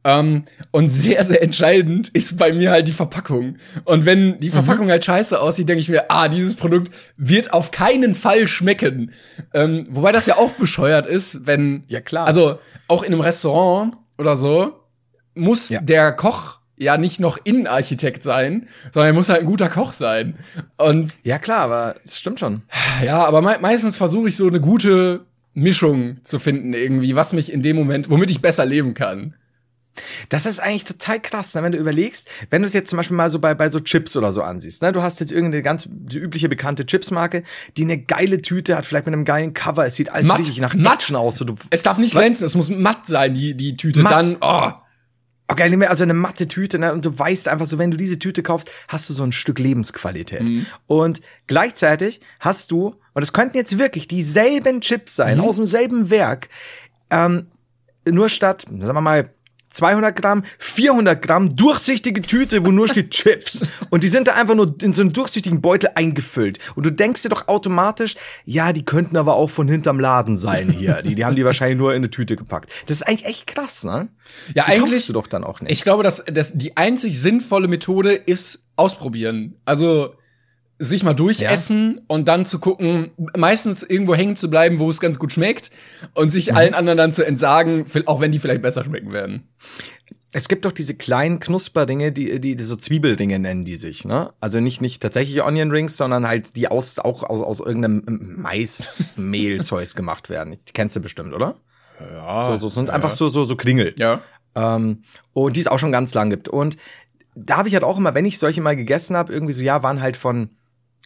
Ähm, und sehr, sehr entscheidend ist bei mir halt die Verpackung. Und wenn die Verpackung halt scheiße aussieht, denke ich mir, ah, dieses Produkt wird auf keinen Fall schmecken. Ähm, wobei das ja auch bescheuert ist, wenn. Ja, klar. Also auch in einem Restaurant oder so muss Ja. der Koch ja nicht noch Innenarchitekt sein, sondern er muss halt ein guter Koch sein. Und Ja, klar, aber es stimmt schon. ja, aber mei meistens versuche ich so eine gute Mischung zu finden irgendwie, was mich in dem Moment, womit ich besser leben kann. Das ist eigentlich total krass, ne? wenn du überlegst, wenn du es jetzt zum Beispiel mal so bei, bei so Chips oder so ansiehst, ne? Du hast jetzt irgendeine ganz die übliche bekannte Chipsmarke, die eine geile Tüte hat, vielleicht mit einem geilen Cover, es sieht alles Matt. richtig nach Matt. Action aus. So, du, Es darf nicht glänzen, es muss matt sein, die, die Tüte. Matt. Dann, oh. okay, nimm mir also eine matte Tüte, ne? Und du weißt einfach so, wenn du diese Tüte kaufst, hast du so ein Stück Lebensqualität. Mhm. Und gleichzeitig hast du, und es könnten jetzt wirklich dieselben Chips sein, Mhm. aus demselben Werk, ähm, nur statt, sagen wir mal, 200 Gramm, 400 Gramm durchsichtige Tüte, wo nur steht Chips. Und die sind da einfach nur in so einen durchsichtigen Beutel eingefüllt. Und du denkst dir doch automatisch, ja, die könnten aber auch von hinterm Laden sein hier. Die, die haben die wahrscheinlich nur in eine Tüte gepackt. Das ist eigentlich echt krass, ne? Ja, Die eigentlich- du doch dann auch nicht. Ich glaube, dass, dass die einzig sinnvolle Methode ist ausprobieren. Also sich mal durchessen und dann zu gucken, meistens irgendwo hängen zu bleiben, wo es ganz gut schmeckt und sich Mhm. allen anderen dann zu entsagen, auch wenn die vielleicht besser schmecken werden. Es gibt doch diese kleinen Knusperdinge, die, die, die so Zwiebeldinge nennen die sich, ne? Also nicht, nicht tatsächlich Onion Rings, sondern halt die aus, auch aus, aus irgendeinem Maismehlzeugs gemacht werden. Die kennst du bestimmt, oder? Ja. So, so, sind einfach so, so, so Kringel. Ja. Ähm, und die es auch schon ganz lang gibt. Und da habe ich halt auch immer, wenn ich solche mal gegessen habe, irgendwie so, ja, waren halt von,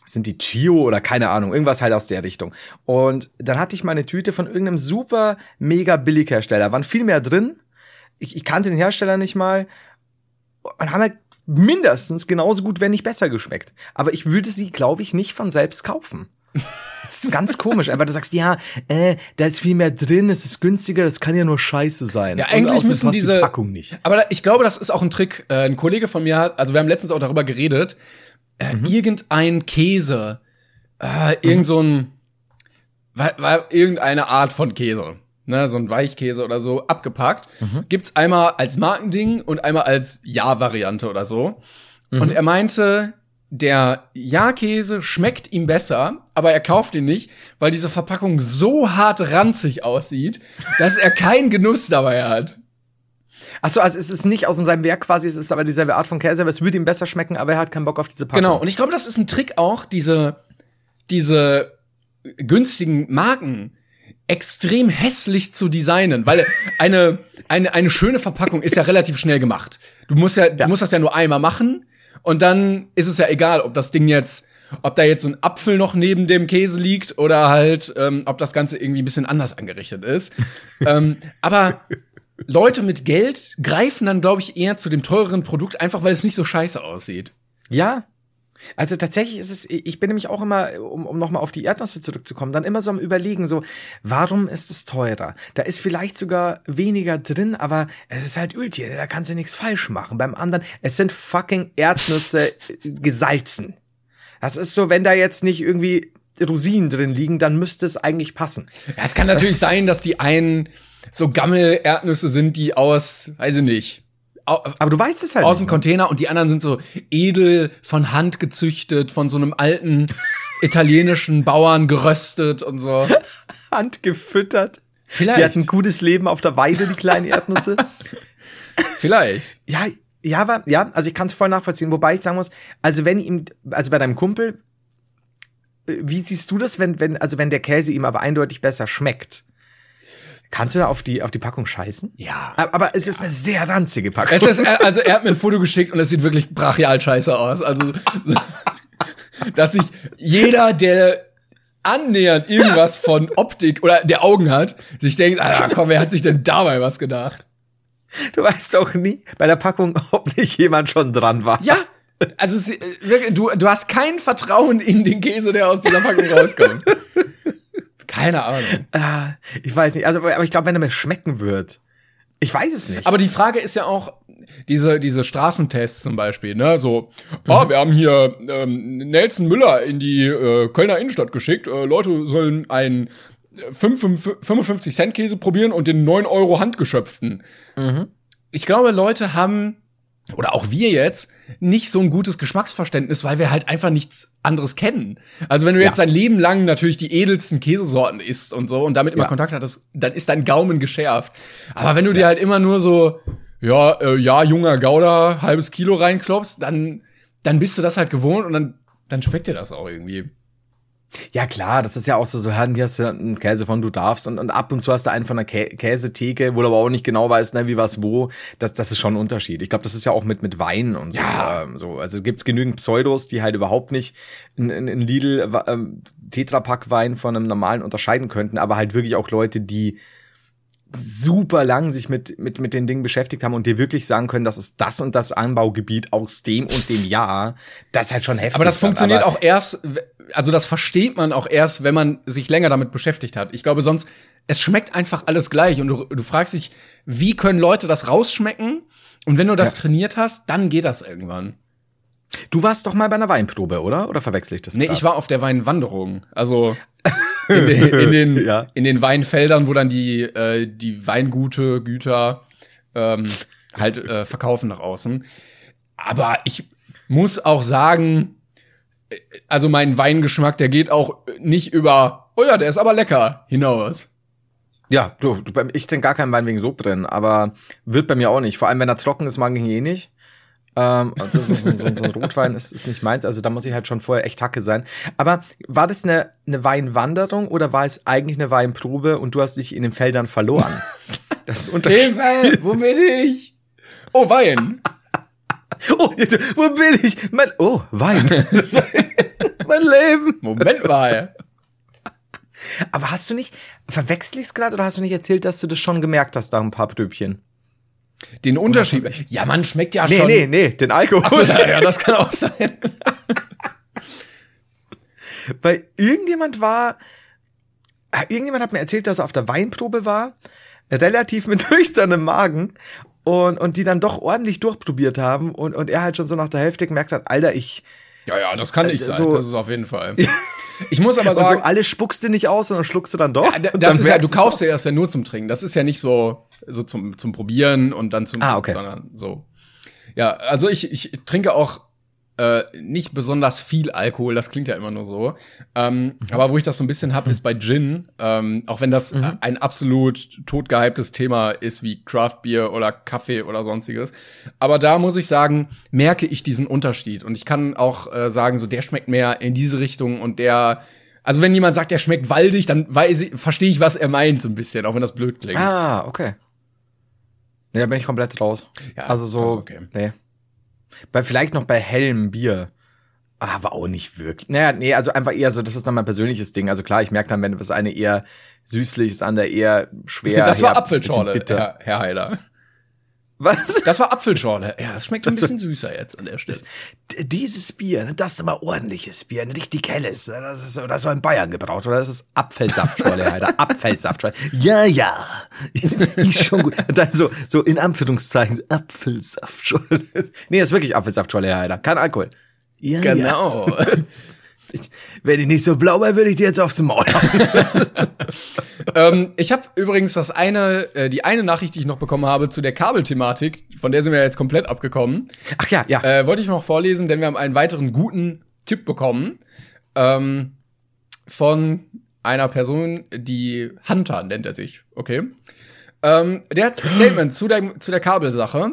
sind die Chio oder keine Ahnung, irgendwas halt aus der Richtung. Und dann hatte ich mal eine Tüte von irgendeinem super mega Billighersteller, waren viel mehr drin. Ich, ich kannte den Hersteller nicht mal und haben halt mindestens genauso gut, wenn nicht besser geschmeckt. Aber ich würde sie, glaube ich, nicht von selbst kaufen. Das ist ganz komisch, einfach du sagst, ja, äh, da ist viel mehr drin, es ist günstiger, das kann ja nur Scheiße sein. Ja, eigentlich müssen diese die Packung nicht. Aber ich glaube, das ist auch ein Trick. Äh, ein Kollege von mir hat, also wir haben letztens auch darüber geredet, äh, Mhm. irgendein Käse, äh, irgend so ein, war, war irgendeine Art von Käse, ne, so ein Weichkäse oder so, abgepackt. Mhm. Gibt's einmal als Markending und einmal als Ja-Variante oder so. Mhm. Und er meinte, der Ja-Käse schmeckt ihm besser, aber er kauft ihn nicht, weil diese Verpackung so hart ranzig aussieht, dass er keinen Genuss dabei hat. Ach so, also es ist nicht aus seinem Werk quasi, es ist aber dieselbe Art von Käse, aber es würde ihm besser schmecken, aber er hat keinen Bock auf diese Packung. Genau, und ich glaube, das ist ein Trick auch, diese, diese günstigen Marken extrem hässlich zu designen, weil eine, eine, eine schöne Verpackung ist ja relativ schnell gemacht. Du musst ja, du musst das ja nur einmal machen und dann ist es ja egal, ob das Ding jetzt, ob da jetzt so ein Apfel noch neben dem Käse liegt oder halt, ähm, ob das Ganze irgendwie ein bisschen anders angerichtet ist. ähm, aber Leute mit Geld greifen dann, glaube ich, eher zu dem teureren Produkt, einfach weil es nicht so scheiße aussieht. Ja. Also tatsächlich ist es, ich bin nämlich auch immer, um, um nochmal auf die Erdnüsse zurückzukommen, dann immer so am überlegen, so, warum ist es teurer? Da ist vielleicht sogar weniger drin, aber es ist halt Öltier, da kannst du nichts falsch machen. Beim anderen, es sind fucking Erdnüsse äh, gesalzen. Das ist so, wenn da jetzt nicht irgendwie Rosinen drin liegen, dann müsste es eigentlich passen. Ja, es kann natürlich Das sein, dass die einen so Gammel-Erdnüsse sind, die aus, weiß ich nicht, Aber du weißt es halt aus dem ne? Container und die anderen sind so edel von Hand gezüchtet, von so einem alten italienischen Bauern geröstet und so. Hand gefüttert. Vielleicht. Die hatten ein gutes Leben auf der Weide, die kleinen Erdnüsse. Vielleicht. Ja, ja, aber, ja, also ich kann es voll nachvollziehen. Wobei ich sagen muss, also wenn ihm, also bei deinem Kumpel, äh, wie siehst du das, wenn, wenn, also wenn der Käse ihm aber eindeutig besser schmeckt? Kannst du da auf die, auf die Packung scheißen? Ja. Aber, es ist eine sehr ranzige Packung. Es ist, also er hat mir ein Foto geschickt und es sieht wirklich brachial scheiße aus. Also, so, dass sich jeder, der annähernd irgendwas von Optik oder der Augen hat, sich denkt, ah, komm, wer hat sich denn dabei was gedacht? Du weißt doch nie bei der Packung, ob nicht jemand schon dran war. Ja, also wirklich, du, du hast kein Vertrauen in den Käse, der aus dieser Packung rauskommt. Keine Ahnung. Ah, ich weiß nicht, also aber ich glaube, wenn er mir schmecken wird. Ich weiß es nicht. Aber die Frage ist ja auch, diese, diese Straßentests zum Beispiel, ne, so, ah, wir haben hier ähm, Nelson Müller in die äh, Kölner Innenstadt geschickt. Äh, Leute sollen einen 55 Cent Käse probieren und den 9 Euro handgeschöpften. Ich glaube, Leute haben, oder auch wir jetzt, nicht so ein gutes Geschmacksverständnis, weil wir halt einfach nichts anderes kennen. Also wenn du jetzt Ja. dein Leben lang natürlich die edelsten Käsesorten isst und so und damit immer Ja. Kontakt hattest, dann ist dein Gaumen geschärft. Aber wenn du dir halt immer nur so, ja, äh, ja, junger Gouda, halbes Kilo reinklopfst, dann, dann bist du das halt gewohnt und dann, dann schmeckt dir das auch irgendwie. Ja klar, das ist ja auch so, so Herren, hier hast du einen Käse von du darfst und, und ab und zu hast du einen von der Kä Käsetheke, wo du aber auch nicht genau weißt, ne, wie was wo. Das, das ist schon ein Unterschied. Ich glaube, das ist ja auch mit mit Wein und so. Ja. Ähm, so. Also gibt's genügend Pseudos, die halt überhaupt nicht in, in, in Lidl ähm, Tetrapack Wein von einem normalen unterscheiden könnten, aber halt wirklich auch Leute, die super lang sich mit, mit, mit den Dingen beschäftigt haben und dir wirklich sagen können, das ist das und das Anbaugebiet aus dem und dem Jahr. Das ist halt schon heftig. Aber das funktioniert Aber- auch erst, also das versteht man auch erst, wenn man sich länger damit beschäftigt hat. Ich glaube sonst, es schmeckt einfach alles gleich und du, du fragst dich, wie können Leute das rausschmecken? Und wenn du das Ja. trainiert hast, dann geht das irgendwann. Du warst doch mal bei einer Weinprobe, oder? Oder verwechsel ich das? Nee, grad? ich war auf der Weinwanderung. Also in den, in den, Ja. in den Weinfeldern, wo dann die, äh, die Weingute, Güter ähm, halt äh, verkaufen nach außen. Aber ich muss auch sagen, also mein Weingeschmack, der geht auch nicht über, oh ja, der ist aber lecker hinaus. Ja, du, du ich trinke gar keinen Wein wegen Sod drin, aber wird bei mir auch nicht. Vor allem, wenn er trocken ist, mag ich ihn eh nicht. Ähm, das ist so, so, so ein Rotwein ist, ist nicht meins, also da muss ich halt schon vorher echt Hacke sein. Aber war das eine, eine Weinwanderung oder war es eigentlich eine Weinprobe und du hast dich in den Feldern verloren? Das ist Unterschied. Hilfe, wo bin ich? Oh, Wein. Oh, jetzt, wo bin ich? Mein, oh, Wein. mein Leben. Moment mal. Aber hast du nicht, verwechsel ich's gerade oder hast du nicht erzählt, dass du das schon gemerkt hast nach ein paar Pröbchen? Den Unterschied. Ja, man schmeckt ja Nee, schon. nee, nee, den Alkohol. Ach so, ja, das kann auch sein. Weil irgendjemand war, irgendjemand hat mir erzählt, dass er auf der Weinprobe war, relativ mit nüchternem Magen und, und die dann doch ordentlich durchprobiert haben und, und er halt schon so nach der Hälfte gemerkt hat, Alter, ich, Ja, ja, das kann nicht Äh, sein. so- das ist auf jeden Fall. Ich muss aber und so sagen, alles spuckst du nicht aus, sondern schluckst du dann doch. ja, das dann ist ja, du kaufst ja erst ja nur zum Trinken. Das ist ja nicht so, so zum, zum Probieren und dann zum, Ah, okay. sondern so. Ja, also ich, ich trinke auch äh, nicht besonders viel Alkohol, das klingt ja immer nur so. Ähm, Mhm. Aber wo ich das so ein bisschen hab, ist bei Gin. Ähm, auch wenn das äh, ein absolut totgehyptes Thema ist wie Craft Beer oder Kaffee oder sonstiges. Aber da muss ich sagen, merke ich diesen Unterschied. Und ich kann auch äh, sagen, so der schmeckt mehr in diese Richtung und der also wenn jemand sagt, der schmeckt waldig, dann weiß ich, verstehe ich, was er meint, so ein bisschen, auch wenn das blöd klingt. Ah, okay. Nee, da bin ich komplett raus. Ja, also so, ist okay. nee. Bei, vielleicht noch bei hellem Bier. Aber auch nicht wirklich. Naja, nee, also einfach eher so, das ist dann mein persönliches Ding. Also klar, ich merke dann, wenn das eine eher süßlich, das andere eher schwer. das war Apfelschorle. Herr, Herr Heiler. Was? Das war Apfelschorle. Ja, das schmeckt ein bisschen süßer jetzt an der Stelle. Dieses Bier, ne, das ist immer ordentliches Bier, ein richtig helles. ne, Das ist, das so in Bayern gebraut, oder? Das ist Apfelsaftschorle, Alter. Apfelsaftschorle. Ja, ja. Ist schon gut. Und dann so, so in Anführungszeichen, Apfelsaftschorle. Nee, das ist wirklich Apfelsaftschorle, Alter. Kein Alkohol. Ja, Genau. Ja. Wenn ich nicht so blau wäre, würde ich dir jetzt aufs Maul ähm, ich habe übrigens das eine, äh, die eine Nachricht, die ich noch bekommen habe zu der Kabelthematik, von der sind wir jetzt komplett abgekommen. Ach ja, ja. Äh, wollte ich noch vorlesen, denn wir haben einen weiteren guten Tipp bekommen ähm, von einer Person, die Hunter nennt er sich, okay. Ähm, der hat ein Statement zu der, zu der Kabelsache.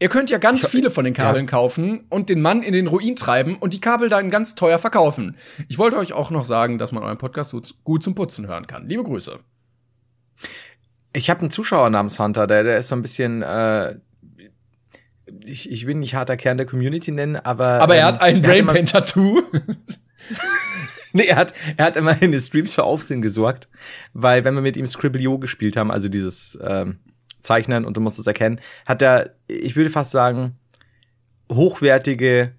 Ihr könnt ja ganz viele von den Kabeln kaufen und den Mann in den Ruin treiben und die Kabel dann ganz teuer verkaufen. Ich wollte euch auch noch sagen, dass man euren Podcast gut, gut zum Putzen hören kann. Liebe Grüße. Ich habe einen Zuschauer namens Hunter, der, der ist so ein bisschen, äh, ich, ich will nicht harter Kern der Community nennen, aber. Aber er ähm, hat ein mal- Brainpain-Tattoo. Nee, er hat, er hat immer in den Streams für Aufsehen gesorgt, weil wenn wir mit ihm Scribblio gespielt haben, also dieses ähm, Zeichnen und du musst es erkennen, hat er, ich würde fast sagen, hochwertige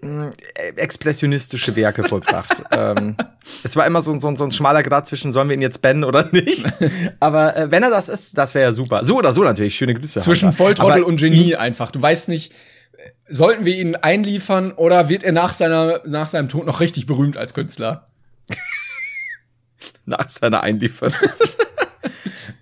mh, expressionistische Werke vollbracht. ähm, es war immer so, so, so ein schmaler Grad zwischen, sollen wir ihn jetzt bannen oder nicht? Aber äh, wenn er das ist, das wäre ja super. So oder so natürlich, schöne Grüße. Zwischen Hunter. Volltrottel Aber und Genie einfach. Du weißt nicht, sollten wir ihn einliefern oder wird er nach seiner nach seinem Tod noch richtig berühmt als Künstler? nach seiner Einlieferung.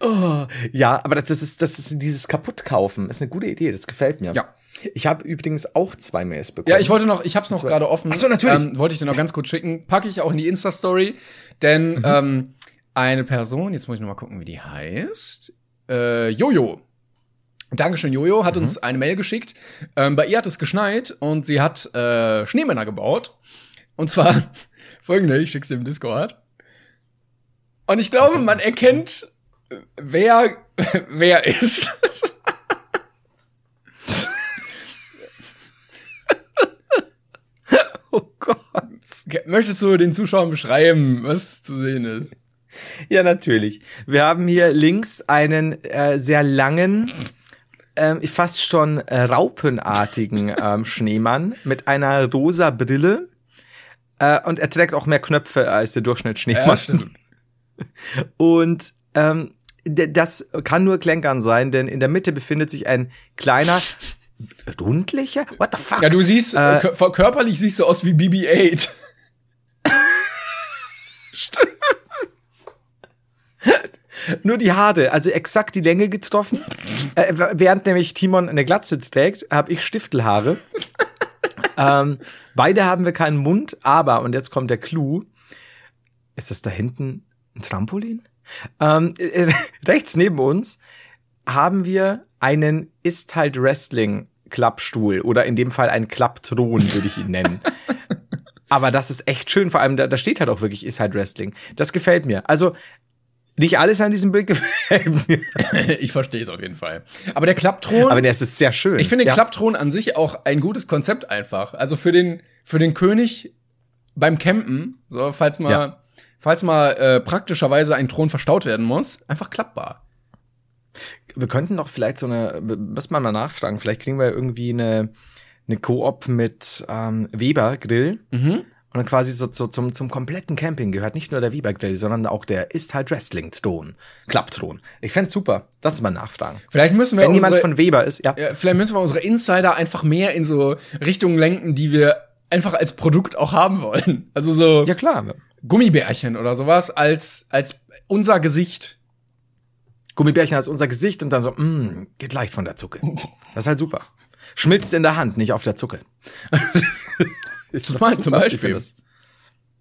Oh, ja, aber das, das ist das ist dieses Kaputtkaufen. Ist eine gute Idee, das gefällt mir. Ja. Ich habe übrigens auch zwei Mails bekommen. Ja, ich wollte noch, ich hab's noch gerade offen. Ach so, natürlich. Ähm, wollte ich dir noch ganz kurz schicken. Packe ich auch in die Insta-Story. Denn Mhm. ähm, eine Person, jetzt muss ich noch mal gucken, wie die heißt. Äh, Jojo. Dankeschön, Jojo, Mhm. hat uns eine Mail geschickt. Ähm, bei ihr hat es geschneit und sie hat äh, Schneemänner gebaut. Und zwar folgende, ich schick's dir im Discord. Und ich glaube, man erkennt, wer wer ist. oh Gott. Möchtest du den Zuschauern beschreiben, was zu sehen ist? Ja, natürlich. Wir haben hier links einen äh, sehr langen, ähm, fast schon raupenartigen ähm, Schneemann mit einer rosa Brille. Äh, und er trägt auch mehr Knöpfe als der Durchschnittsschneemann. Ja, stimmt. Und ähm, das kann nur Klenkern sein, denn in der Mitte befindet sich ein kleiner rundlicher. What the fuck? Ja, du siehst, äh, Äh, kö- körperlich siehst du aus wie BB-8. Nur die Haare, also exakt die Länge getroffen. äh, während nämlich Timon eine Glatze trägt, habe ich Stiftelhaare. ähm, beide haben wir keinen Mund, aber, und jetzt kommt der Clou, ist das da hinten ein Trampolin? Ähm, äh, rechts neben uns haben wir einen Ist halt Wrestling Klappstuhl oder in dem Fall einen Klappthron, würde ich ihn nennen. Aber das ist echt schön, vor allem da, da steht halt auch wirklich Ist halt Wrestling. Das gefällt mir. Also nicht alles an diesem Bild gefällt mir. ich verstehe es auf jeden Fall. Aber der Klappthron, Aber der ist sehr schön. ich finde den ja. Klappthron an sich auch ein gutes Konzept einfach. Also für den, für den König beim Campen, so, falls mal, Ja. Falls mal äh, praktischerweise ein Thron verstaut werden muss, einfach klappbar. Wir könnten doch vielleicht so eine, müssen wir mal nachfragen, vielleicht kriegen wir irgendwie eine, eine Koop mit ähm, Weber Grill. Mhm. Und dann quasi so, so zum, zum kompletten Camping gehört nicht nur der Weber Grill, sondern auch der ist halt Wrestling Thron, Klappthron. Ich fänd's super. Lass uns mal nachfragen. Vielleicht müssen wir Wenn jemand unsere, von Weber ist, ja. ja, vielleicht müssen wir unsere Insider einfach mehr in so Richtungen lenken, die wir einfach als Produkt auch haben wollen. Also so Ja klar. Gummibärchen oder sowas als, als unser Gesicht. Gummibärchen als unser Gesicht und dann so, mh, geht leicht von der Zucke. Das ist halt super. Schmilzt in der Hand, nicht auf der Zucke. ist Zum doch Beispiel- zum super. Beispiel. Das,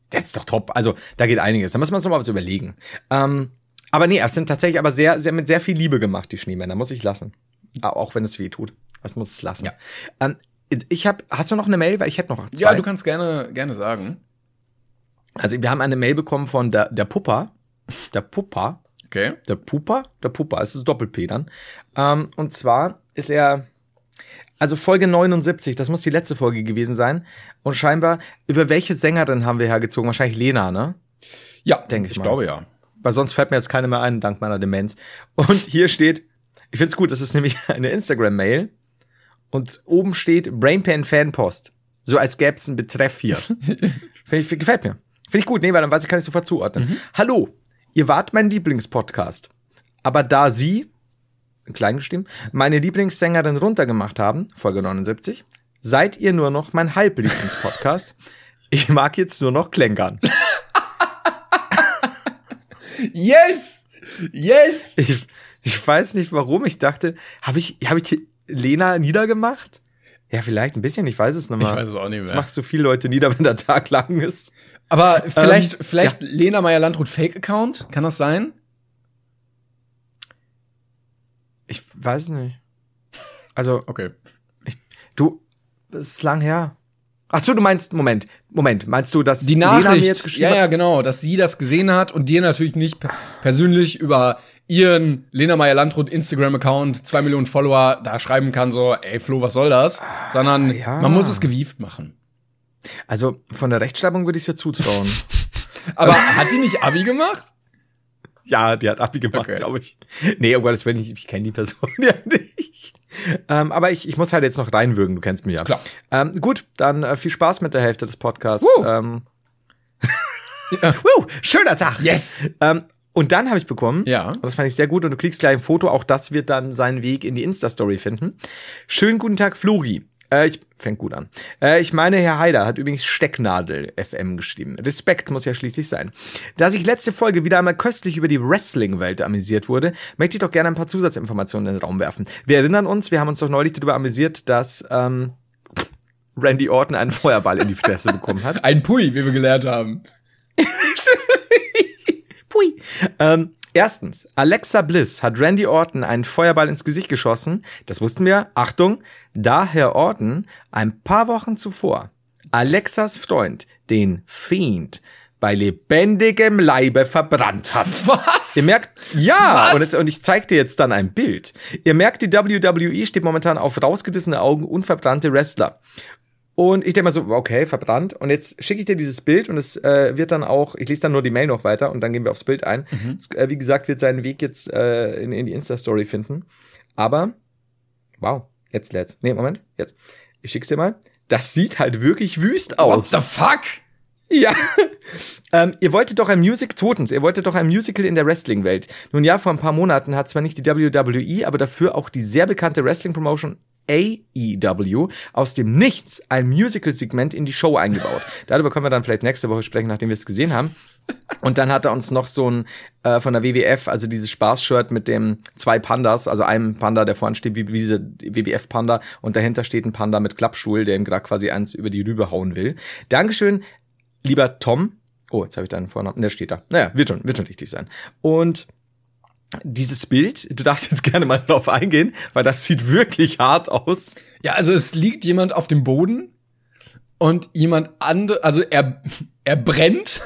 das ist doch top. Also, da geht einiges. Da muss man uns noch mal was überlegen. Ähm, aber nee, es sind tatsächlich aber sehr, sehr, mit sehr viel Liebe gemacht, die Schneemänner. Muss ich lassen. Auch wenn es weh tut. Ich muss es lassen. Ja. Ähm, ich habe, hast du noch eine Mail? Weil ich hätte noch zwei. Ja, du kannst gerne, gerne sagen. Also, wir haben eine Mail bekommen von der, der Puppa. Der Puppa. Okay. Der Pupa? Der Pupa, es ist Doppel-P dann. Ähm, und zwar ist er, also Folge 79, das muss die letzte Folge gewesen sein. Und scheinbar, über welche Sängerin haben wir hergezogen? Wahrscheinlich Lena, ne? Ja, Denke ich ich mal. glaube ja. Weil sonst fällt mir jetzt keine mehr ein, dank meiner Demenz. Und hier steht, ich find's gut, das ist nämlich eine Instagram-Mail. Und oben steht Brainpan Fanpost. So als gäb's einen Betreff hier. Ich, gefällt mir. Finde ich gut, nee, weil dann weiß ich, kann ich sofort zuordnen. Hallo, ihr wart mein Lieblingspodcast. Aber da Sie, in klein geschrieben, meine Lieblingssängerin runtergemacht haben, Folge 79, seid ihr nur noch mein Halblieblingspodcast. ich mag jetzt nur noch Klängern. Yes! Yes! Ich, ich weiß nicht warum. Ich dachte, habe ich, habe ich Lena niedergemacht? Ja, vielleicht ein bisschen, ich weiß es nicht mehr. Ich weiß es auch nicht Das mehr. machst so viele Leute nieder, wenn der Tag lang ist. Aber vielleicht, Ähm, vielleicht Lena Meyer-Landrut Fake-Account? Kann das sein? Ich weiß nicht. Also, Okay. du, es ist lang her. Ach so, du meinst, Moment, Moment, meinst du, dass Die Lena mir Nachricht, jetzt geschrieben ja, ja, genau, dass sie das gesehen hat und dir natürlich nicht per- persönlich über ihren Lena Meyer-Landrut Instagram-Account, zwei Millionen Follower, da schreiben kann so, ey Flo, was soll das? Sondern ja. man muss es gewieft machen. Also von der Rechtschreibung würde ich es ja zutrauen. Aber hat die nicht Abi gemacht? ja, die hat Abi gemacht, Okay. glaube ich. Nee, um Gottes Willen, ich, ich kenne die Person ja nicht. Ähm, aber ich, ich muss halt jetzt noch reinwürgen, du kennst mich ja. Klar. Ähm, gut, dann äh, viel Spaß mit der Hälfte des Podcasts. Woo. Ähm, Ja. Woo, schöner Tag. Yes. Ähm, und dann habe ich bekommen, Ja. und das fand ich sehr gut, und du kriegst gleich ein Foto, auch das wird dann seinen Weg in die Insta-Story finden. Schönen guten Tag, Flori. Äh, ich fängt gut an. Äh, ich meine, Herr Haider hat übrigens Stecknadel FM geschrieben. Respekt muss ja schließlich sein. Da sich letzte Folge wieder einmal köstlich über die Wrestling-Welt amüsiert wurde, möchte ich doch gerne ein paar Zusatzinformationen in den Raum werfen. Wir erinnern uns, wir haben uns doch neulich darüber amüsiert, dass ähm, Randy Orton einen Feuerball in die Fresse bekommen hat. Ein Pui, wie wir gelernt haben. Pui. Ähm, erstens, Alexa Bliss hat Randy Orton einen Feuerball ins Gesicht geschossen. Das wussten wir. Achtung, da Herr Orton ein paar Wochen zuvor Alexas Freund, den Fiend, bei lebendigem Leibe verbrannt hat. Was? Ihr merkt, ja, und, jetzt, und ich zeig dir jetzt dann ein Bild. Ihr merkt, die WWE steht momentan auf rausgedissene Augen und verbrannte Wrestler. Und ich denke mal so, okay, verbrannt. Und jetzt schicke ich dir dieses Bild und es äh, wird dann auch, ich lese dann nur die Mail noch weiter und dann gehen wir aufs Bild ein. Es, äh, wie gesagt, wird seinen Weg jetzt äh, in, in die Insta-Story finden. Aber, wow, jetzt lädt's. Nee, Moment, jetzt. Ich schick's dir mal. Das sieht halt wirklich wüst What aus. the fuck? Ja. ähm, ihr wolltet doch ein Music Totens, ihr wolltet doch ein Musical in der Wrestling-Welt. Nun ja, vor ein paar Monaten hat zwar nicht die WWE, aber dafür auch die sehr bekannte Wrestling-Promotion AEW aus dem Nichts ein Musical-Segment in die Show eingebaut. Darüber können wir dann vielleicht nächste Woche sprechen, nachdem wir es gesehen haben. Und dann hat er uns noch so ein äh, von der WWF, also dieses Spaß-Shirt mit dem zwei Pandas, also einem Panda, der vorne steht wie, wie diese WWF-Panda und dahinter steht ein Panda mit Klappstuhl, der ihm gerade quasi eins über die Rübe hauen will. Dankeschön, lieber Tom. Oh, jetzt habe ich deinen Vornamen. Der steht da. Naja, wird schon, wird schon richtig sein. Und dieses Bild, du darfst jetzt gerne mal drauf eingehen, weil das sieht wirklich hart aus. Ja, also es liegt jemand auf dem Boden und jemand andere, also er, er brennt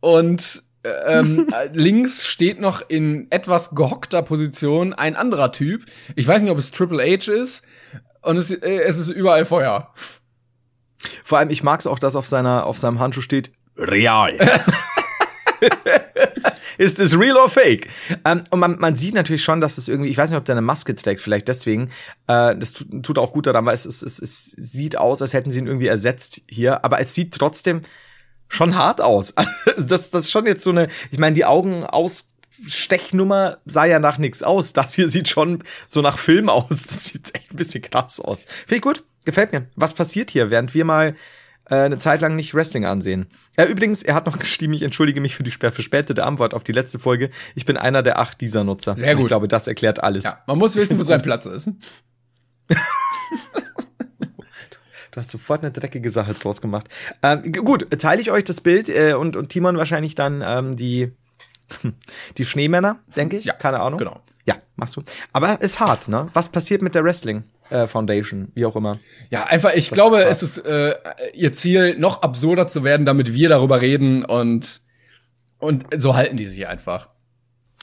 und ähm, links steht noch in etwas gehockter Position ein anderer Typ. Ich weiß nicht, ob es Triple H ist und es, äh, es ist überall Feuer. Vor allem, ich mag's auch, dass auf seiner, auf seinem Handschuh steht, real. Ist es real or fake? Ähm, und man, man sieht natürlich schon, dass es irgendwie, ich weiß nicht, ob der eine Maske trägt, vielleicht deswegen. Äh, das tu- tut auch gut daran, weil es, es, es, es sieht aus, als hätten sie ihn irgendwie ersetzt hier, aber es sieht trotzdem schon hart aus. das, das ist schon jetzt so eine, ich meine, die Augen aus. Stechnummer sah ja nach nichts aus. Das hier sieht schon so nach Film aus. Das sieht echt ein bisschen krass aus. Finde ich gut. Gefällt mir. Was passiert hier, während wir mal äh, eine Zeit lang nicht Wrestling ansehen? Äh, übrigens, er hat noch geschrieben, ich entschuldige mich für die verspätete Antwort auf die letzte Folge. Ich bin einer der acht dieser Nutzer. Sehr gut. Ich glaube, das erklärt alles. Ja, man muss wissen, wo sein Platz ist. Du hast sofort eine dreckige Sache draus gemacht. Ähm, gut, teile ich euch das Bild äh, und, und Timon wahrscheinlich dann ähm, die, die Schneemänner, denke ich. Ja, Keine Ahnung. genau. Ja, machst du. Aber ist hart, ne? Was passiert mit der Wrestling äh, Foundation, wie auch immer? Ja, einfach, ich Das glaube, war- es ist äh, ihr Ziel, noch absurder zu werden, damit wir darüber reden und, und so halten die sich einfach.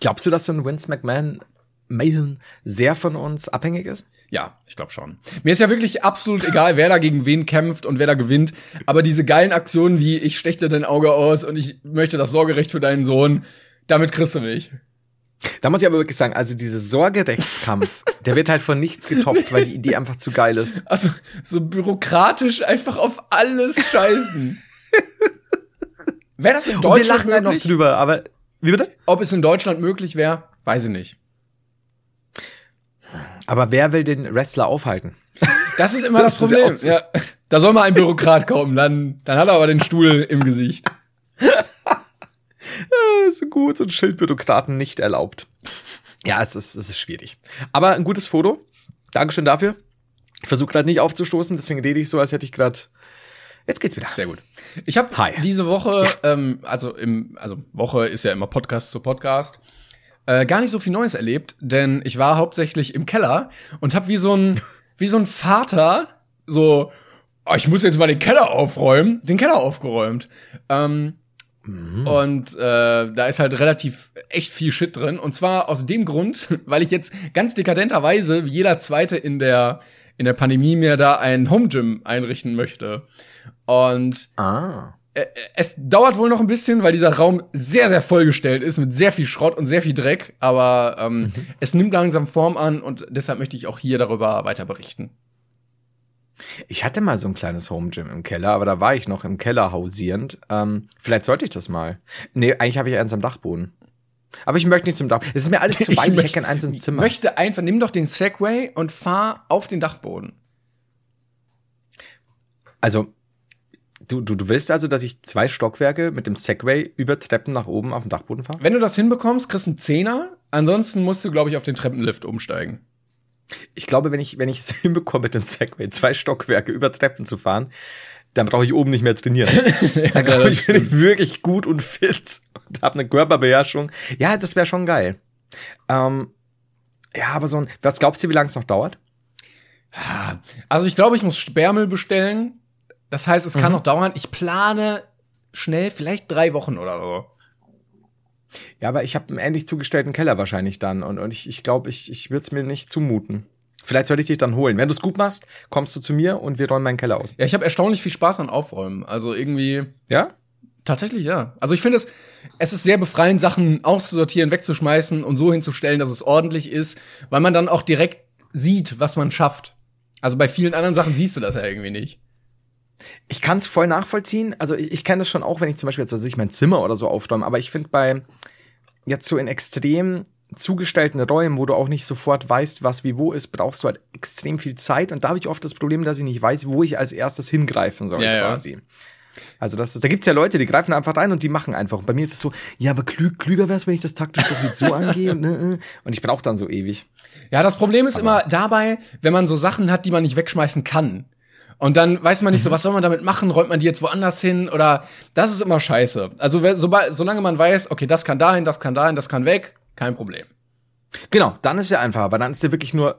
Glaubst du, dass so ein Vince McMahon Mahon sehr von uns abhängig ist? Ja, ich glaube schon. Mir ist ja wirklich absolut egal, wer da gegen wen kämpft und wer da gewinnt. Aber diese geilen Aktionen wie ich stech dir dein Auge aus und ich möchte das Sorgerecht für deinen Sohn, damit kriegst du mich. Da muss ich aber wirklich sagen, also dieser Sorgerechtskampf, der wird halt von nichts getoppt, weil die Idee einfach zu geil ist. Also so bürokratisch einfach auf alles scheißen. Wäre das in Und wir Deutschland lachen halt noch möglich? drüber, aber wie bitte? Ob es in Deutschland möglich wäre, weiß ich nicht. Aber wer will den Wrestler aufhalten? Das ist immer das, Das Problem. so. Ja, da soll mal ein Bürokrat kommen, dann, dann hat er aber den Stuhl im Gesicht. Äh, so gut, so ein Schildbürokraten nicht erlaubt. Ja, es ist, es ist schwierig. Aber ein gutes Foto. Dankeschön dafür. Ich versuche gerade nicht aufzustoßen, deswegen rede ich so, als hätte ich gerade. Jetzt geht's wieder. Sehr gut. Ich habe diese Woche, ähm, also im, also Woche ist ja immer Podcast zu Podcast, äh, gar nicht so viel Neues erlebt, denn ich war hauptsächlich im Keller und habe wie so ein, wie so ein Vater so, oh, ich muss jetzt mal den Keller aufräumen, den Keller aufgeräumt. Ähm, Und äh, da ist halt relativ echt viel Shit drin. Und zwar aus dem Grund, weil ich jetzt ganz dekadenterweise, wie jeder Zweite in der in der Pandemie mir da ein Home Gym einrichten möchte. Und Ah. äh, es dauert wohl noch ein bisschen, weil dieser Raum sehr, sehr vollgestellt ist mit sehr viel Schrott und sehr viel Dreck. Aber ähm, Mhm. es nimmt langsam Form an und deshalb möchte ich auch hier darüber weiter berichten. Ich hatte mal so ein kleines Home Gym im Keller, aber da war ich noch im Keller hausierend. Ähm, vielleicht sollte ich das mal. Nee, eigentlich habe ich eins am Dachboden. Aber ich möchte nicht zum Dach. Es ist mir alles zu weit. Ich, möchte- hätte kein eins im Ich Zimmer. möchte einfach, nimm doch den Segway und fahr auf den Dachboden. Also, du, du, du willst also, dass ich zwei Stockwerke mit dem Segway über Treppen nach oben auf den Dachboden fahre? Wenn du das hinbekommst, kriegst du einen Zehner. Ansonsten musst du, glaube ich, auf den Treppenlift umsteigen. Ich glaube, wenn ich, wenn ich es hinbekomme, mit dem Segway zwei Stockwerke über Treppen zu fahren, dann brauche ich oben nicht mehr trainieren. Dann glaube ich, bin ich wirklich gut und fit und habe eine Körperbeherrschung. Ja, das wäre schon geil. Ähm, ja, aber so ein, was glaubst du, wie lange es noch dauert? Also ich glaube, ich muss Sperrmüll bestellen. Das heißt, es Mhm. kann noch dauern. Ich plane schnell, vielleicht drei Wochen oder so. Ja, aber ich habe einen ähnlich zugestellten Keller wahrscheinlich dann und, und ich, ich glaube, ich, ich würde es mir nicht zumuten. Vielleicht sollte ich dich dann holen. Wenn du es gut machst, kommst du zu mir und wir räumen meinen Keller aus. Ja, ich habe erstaunlich viel Spaß an Aufräumen. Also irgendwie Ja? tatsächlich ja. Also ich finde es, es ist sehr befreiend, Sachen auszusortieren, wegzuschmeißen und so hinzustellen, dass es ordentlich ist, weil man dann auch direkt sieht, was man schafft. Also bei vielen anderen Sachen siehst du das ja irgendwie nicht. Ich kann es voll nachvollziehen. Also ich, ich kenne das schon auch, wenn ich zum Beispiel jetzt also ich mein Zimmer oder so aufräume. Aber ich finde bei jetzt so in extrem zugestellten Räumen, wo du auch nicht sofort weißt, was wie wo ist, brauchst du halt extrem viel Zeit. Und da habe ich oft das Problem, dass ich nicht weiß, wo ich als erstes hingreifen soll Ja, ja. quasi. Also das ist, da gibt's ja Leute, die greifen einfach rein und die machen einfach. Und bei mir ist es so, ja, aber klü klüger wär's, wenn ich das taktisch doch jetzt so angehe. Und, ne, äh. und ich brauche dann so ewig. Ja, das Problem ist immer dabei, wenn man so Sachen hat, die man nicht wegschmeißen kann. Und dann weiß man nicht so, was soll man damit machen? Räumt man die jetzt woanders hin? Oder das ist immer scheiße. Also sobald, solange man weiß, okay, das kann dahin, das kann dahin, das kann weg, kein Problem. Genau, dann ist ja einfach, weil dann ist ja wirklich nur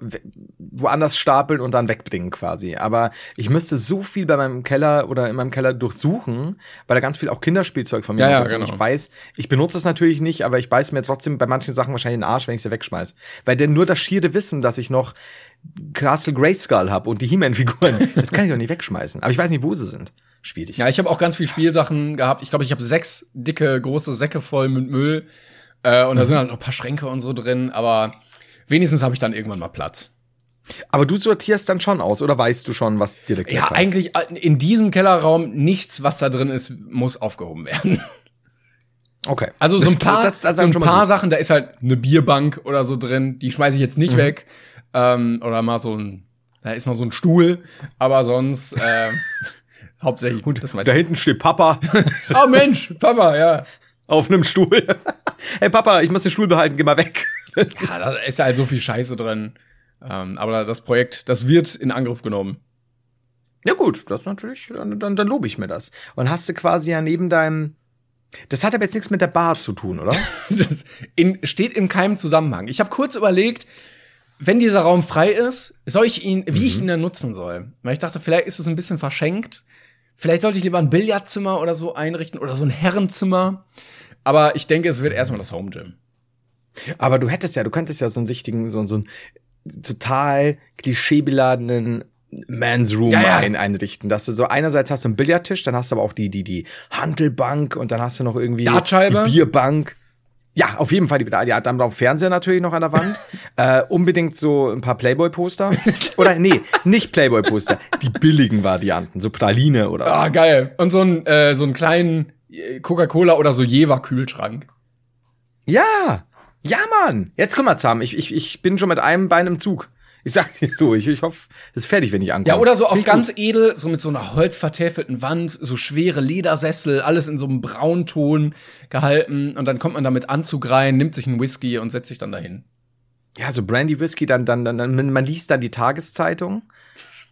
woanders stapeln und dann wegbringen quasi. Aber ich müsste so viel bei meinem Keller oder in meinem Keller durchsuchen, weil da ganz viel auch Kinderspielzeug von mir Ja, ja, ist. Und genau. ich weiß, ich benutze es natürlich nicht, aber ich beiß mir trotzdem bei manchen Sachen wahrscheinlich in den Arsch, wenn ich sie wegschmeiß. Weil denn nur das schiere Wissen, dass ich noch Castle Grayskull habe und die He-Man-Figuren, das kann ich doch nicht wegschmeißen. Aber ich weiß nicht, wo sie sind. Schwierig. Ja, ich habe auch ganz viel Spielsachen gehabt. Ich glaube, ich habe sechs dicke, große Säcke voll mit Müll. Äh, und da sind halt noch ein paar Schränke und so drin. Aber wenigstens habe ich dann irgendwann mal Platz. Aber du sortierst dann schon aus, oder weißt du schon, was direkt Ja, wegkommt? eigentlich äh, in diesem Kellerraum nichts, was da drin ist, muss aufgehoben werden. Okay. Also so ein paar, Das- das so ein paar. Sachen, da ist halt eine Bierbank oder so drin, die schmeiße ich jetzt Mhm. nicht weg. Ähm, oder mal so ein, da ist noch so ein Stuhl, aber sonst ähm, hauptsächlich Und das da hinten steht Papa Oh Mensch, Papa, ja. auf einem Stuhl. Hey Papa, ich muss den Stuhl behalten, geh mal weg. Ja, da ist halt so viel Scheiße drin. Ähm, aber das Projekt, das wird in Angriff genommen. Ja gut, das natürlich, dann, dann, dann lobe ich mir das. Und hast du quasi ja neben deinem, das hat aber jetzt nichts mit der Bar zu tun, oder? Das in, steht in keinem Zusammenhang. Ich habe kurz überlegt, wenn dieser Raum frei ist, soll ich ihn, wie ich ihn dann nutzen soll. Weil ich dachte, vielleicht ist es ein bisschen verschenkt. Vielleicht sollte ich lieber ein Billardzimmer oder so einrichten oder so ein Herrenzimmer. Aber ich denke, es wird erstmal das Home Gym. aber du hättest ja, du könntest ja so einen richtigen, so, so einen total klischeebeladenen Man's Room Ja, ja. Ein, einrichten, dass du so einerseits hast du einen Billardtisch, dann hast du aber auch die die die Handelbank und dann hast du noch irgendwie die Bierbank. Ja, auf jeden Fall die ja, dann auch Fernseher natürlich noch an der Wand. äh, unbedingt so ein paar Playboy-Poster. Oder nee, nicht Playboy-Poster, die billigen Varianten, so Praline oder. Ah, geil. Und so ein, äh, so einen kleinen Coca-Cola oder so Jever-Kühlschrank. Ja, ja, Mann. Jetzt komm mal zusammen. Ich, ich, ich bin schon mit einem Bein im Zug. Ich sag dir, du, ich, ich hoffe, es ist fertig, wenn ich ankomme. Ja, oder so auf ganz edel, so mit so einer holzvertäfelten Wand, so schwere Ledersessel, alles in so einem Braunton gehalten. Und dann kommt man damit Anzug rein, nimmt sich einen Whisky und setzt sich dann dahin. Ja, so Brandy Whisky, dann, dann, dann, dann, man liest dann die Tageszeitung.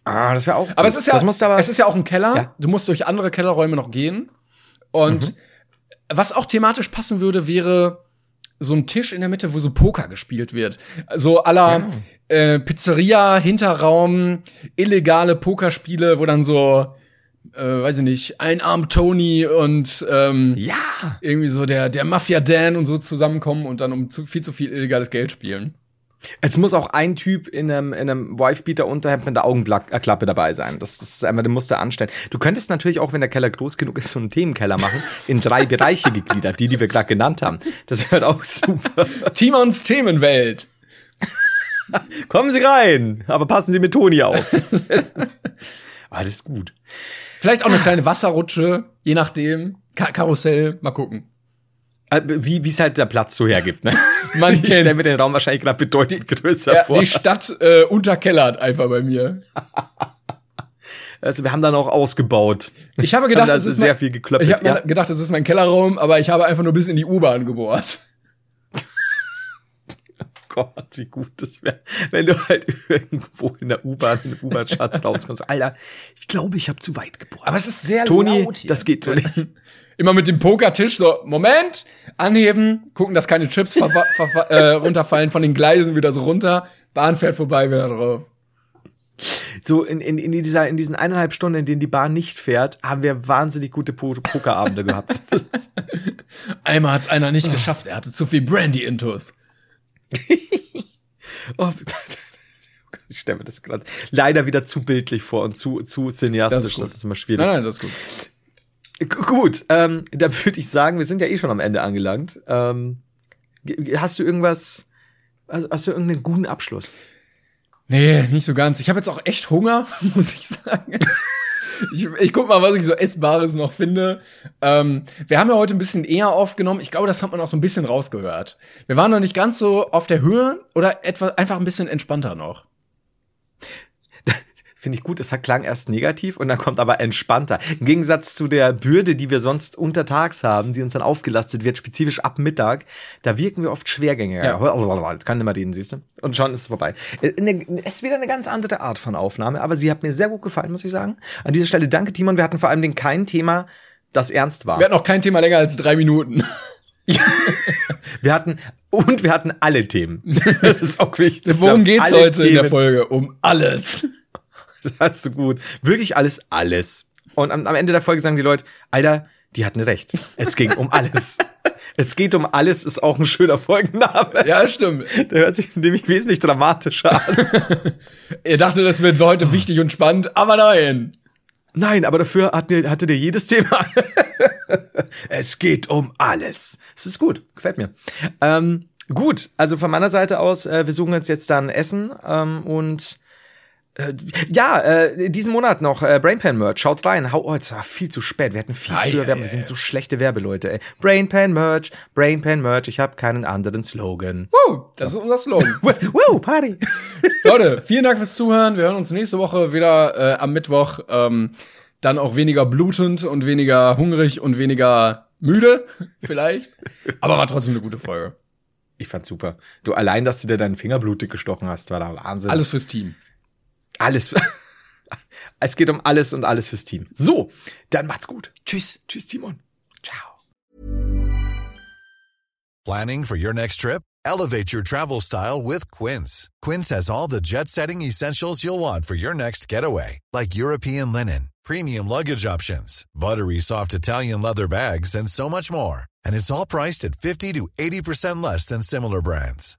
Ah, das wäre auch. Aber gut. es ist ja, aber, es ist ja auch ein Keller. Ja. Du musst durch andere Kellerräume noch gehen. Und was auch thematisch passen würde, wäre so ein Tisch in der Mitte, wo so Poker gespielt wird. So aller äh, Pizzeria, Hinterraum, illegale Pokerspiele, wo dann so, äh, weiß ich nicht, ein Arm Tony und ähm, ja, irgendwie so der, der Mafia Dan und so zusammenkommen und dann um zu, viel zu viel illegales Geld spielen. Es muss auch ein Typ in einem, in einem Wifebeater-Unterhemd mit der Augenklappe dabei sein. Das, das ist einfach, du musst da anstellen. Du könntest natürlich auch, wenn der Keller groß genug ist, so einen Themenkeller machen, in drei Bereiche gegliedert, die, die wir gerade genannt haben. Das wäre auch super. Timons Themenwelt. Kommen Sie rein, aber passen Sie mit Toni auf. Alles gut. Vielleicht auch eine kleine Wasserrutsche, je nachdem. Ka Karussell, mal gucken. Äh, Wie wie es halt der Platz so hergibt. Ne? Man ich stelle mir den Raum wahrscheinlich gerade bedeutend größer Ja, vor. die Stadt äh, unterkellert einfach bei mir. Also wir haben dann auch ausgebaut. Ich habe gedacht, das ist sehr mein, viel geklöppelt. Ich habe ja. gedacht, das ist mein Kellerraum, aber ich habe einfach nur bis in die U-Bahn gebohrt. Gott, wie gut das wäre, wenn du halt irgendwo in der U-Bahn, in der U-Bahn-Schatz rauskommst. Alter, ich glaube, ich habe zu weit gebohrt. Aber es ist sehr Toni, laut hier. das geht so nicht. Immer mit dem Pokertisch so, Moment, anheben, gucken, dass keine Chips äh, runterfallen von den Gleisen wieder so runter, Bahn fährt vorbei, wieder drauf. So in, in, in, dieser, in diesen eineinhalb Stunden, in denen die Bahn nicht fährt, haben wir wahnsinnig gute Po- Pokerabende gehabt. Das ist- Einmal hat's einer nicht geschafft, er hatte zu viel Brandy-Intus. oh, ich stelle mir das gerade leider wieder zu bildlich vor und zu, zu cineastisch. Das Das ist ist, gut. immer schwierig. Nein, nein, das ist gut. Gut, ähm, da würde ich sagen, wir sind ja eh schon am Ende angelangt. Ähm, hast du irgendwas, also hast du irgendeinen guten Abschluss? Nee, nicht so ganz. Ich habe jetzt auch echt Hunger, muss ich sagen. Ich, ich guck mal, was ich so Essbares noch finde. Ähm, wir haben ja heute ein bisschen eher aufgenommen. Ich glaube, das hat man auch so ein bisschen rausgehört. Wir waren noch nicht ganz so auf der Höhe oder etwa einfach ein bisschen entspannter noch. Finde ich gut, es klang erst negativ und dann kommt aber entspannter. Im Gegensatz zu der Bürde, die wir sonst untertags haben, die uns dann aufgelastet wird, spezifisch ab Mittag, da wirken wir oft schwergängiger. Ja. Jetzt kann mehr reden, siehst du? Und schon ist es vorbei. Äh, eine- Es ist wieder eine ganz andere Art von Aufnahme, aber sie hat mir sehr gut gefallen, muss ich sagen. An dieser Stelle danke, Timon. Wir hatten vor allem den kein Thema, das ernst war. Wir hatten auch kein Thema länger als drei Minuten. Wir hatten, und wir hatten alle Themen. Das ist auch wichtig. Worum geht's heute in der Themen. Folge? Um alles. Das hast du gut. Wirklich alles, alles. Und am, am Ende der Folge sagen die Leute, Alter, die hatten recht. Es ging um alles. es geht um alles, ist auch ein schöner Folgenname. Ja, stimmt. Der hört sich nämlich wesentlich dramatischer an. Ihr dachtet, das wird heute wichtig und spannend, aber nein. Nein, aber dafür hat, hatte der jedes Thema. es geht um alles. Es ist gut, gefällt mir. Ähm, gut, also von meiner Seite aus, äh, wir suchen uns jetzt dann Essen ähm, und ja, äh, diesen Monat noch äh, Brainpan Merch. Schaut rein. Hau, oh, es war viel zu spät. Wir hätten viel Ei, früher ei, Wir sind so schlechte Werbeleute. Ey. Brainpan Merch, Brainpan Merch. Ich habe keinen anderen Slogan. Woo, das ist unser Slogan. Wow, Party. Leute, vielen Dank fürs Zuhören. Wir hören uns nächste Woche wieder äh, am Mittwoch. Ähm, dann auch weniger blutend und weniger hungrig und weniger müde, vielleicht. Aber war trotzdem eine gute Folge. Ich fand's super. Du allein, dass du dir deinen Finger blutig gestochen hast, war da Wahnsinn. Alles fürs Team. Alles. es geht um alles und alles fürs Team. So, dann macht's gut. Tschüss. Tschüss, Timon. Ciao. Planning for your next trip? Elevate your travel style with Quince. Quince has all the jet setting essentials you'll want for your next getaway, like European linen, premium luggage options, buttery soft Italian leather bags, and so much more. And it's all priced at 50 to 80% less than similar brands.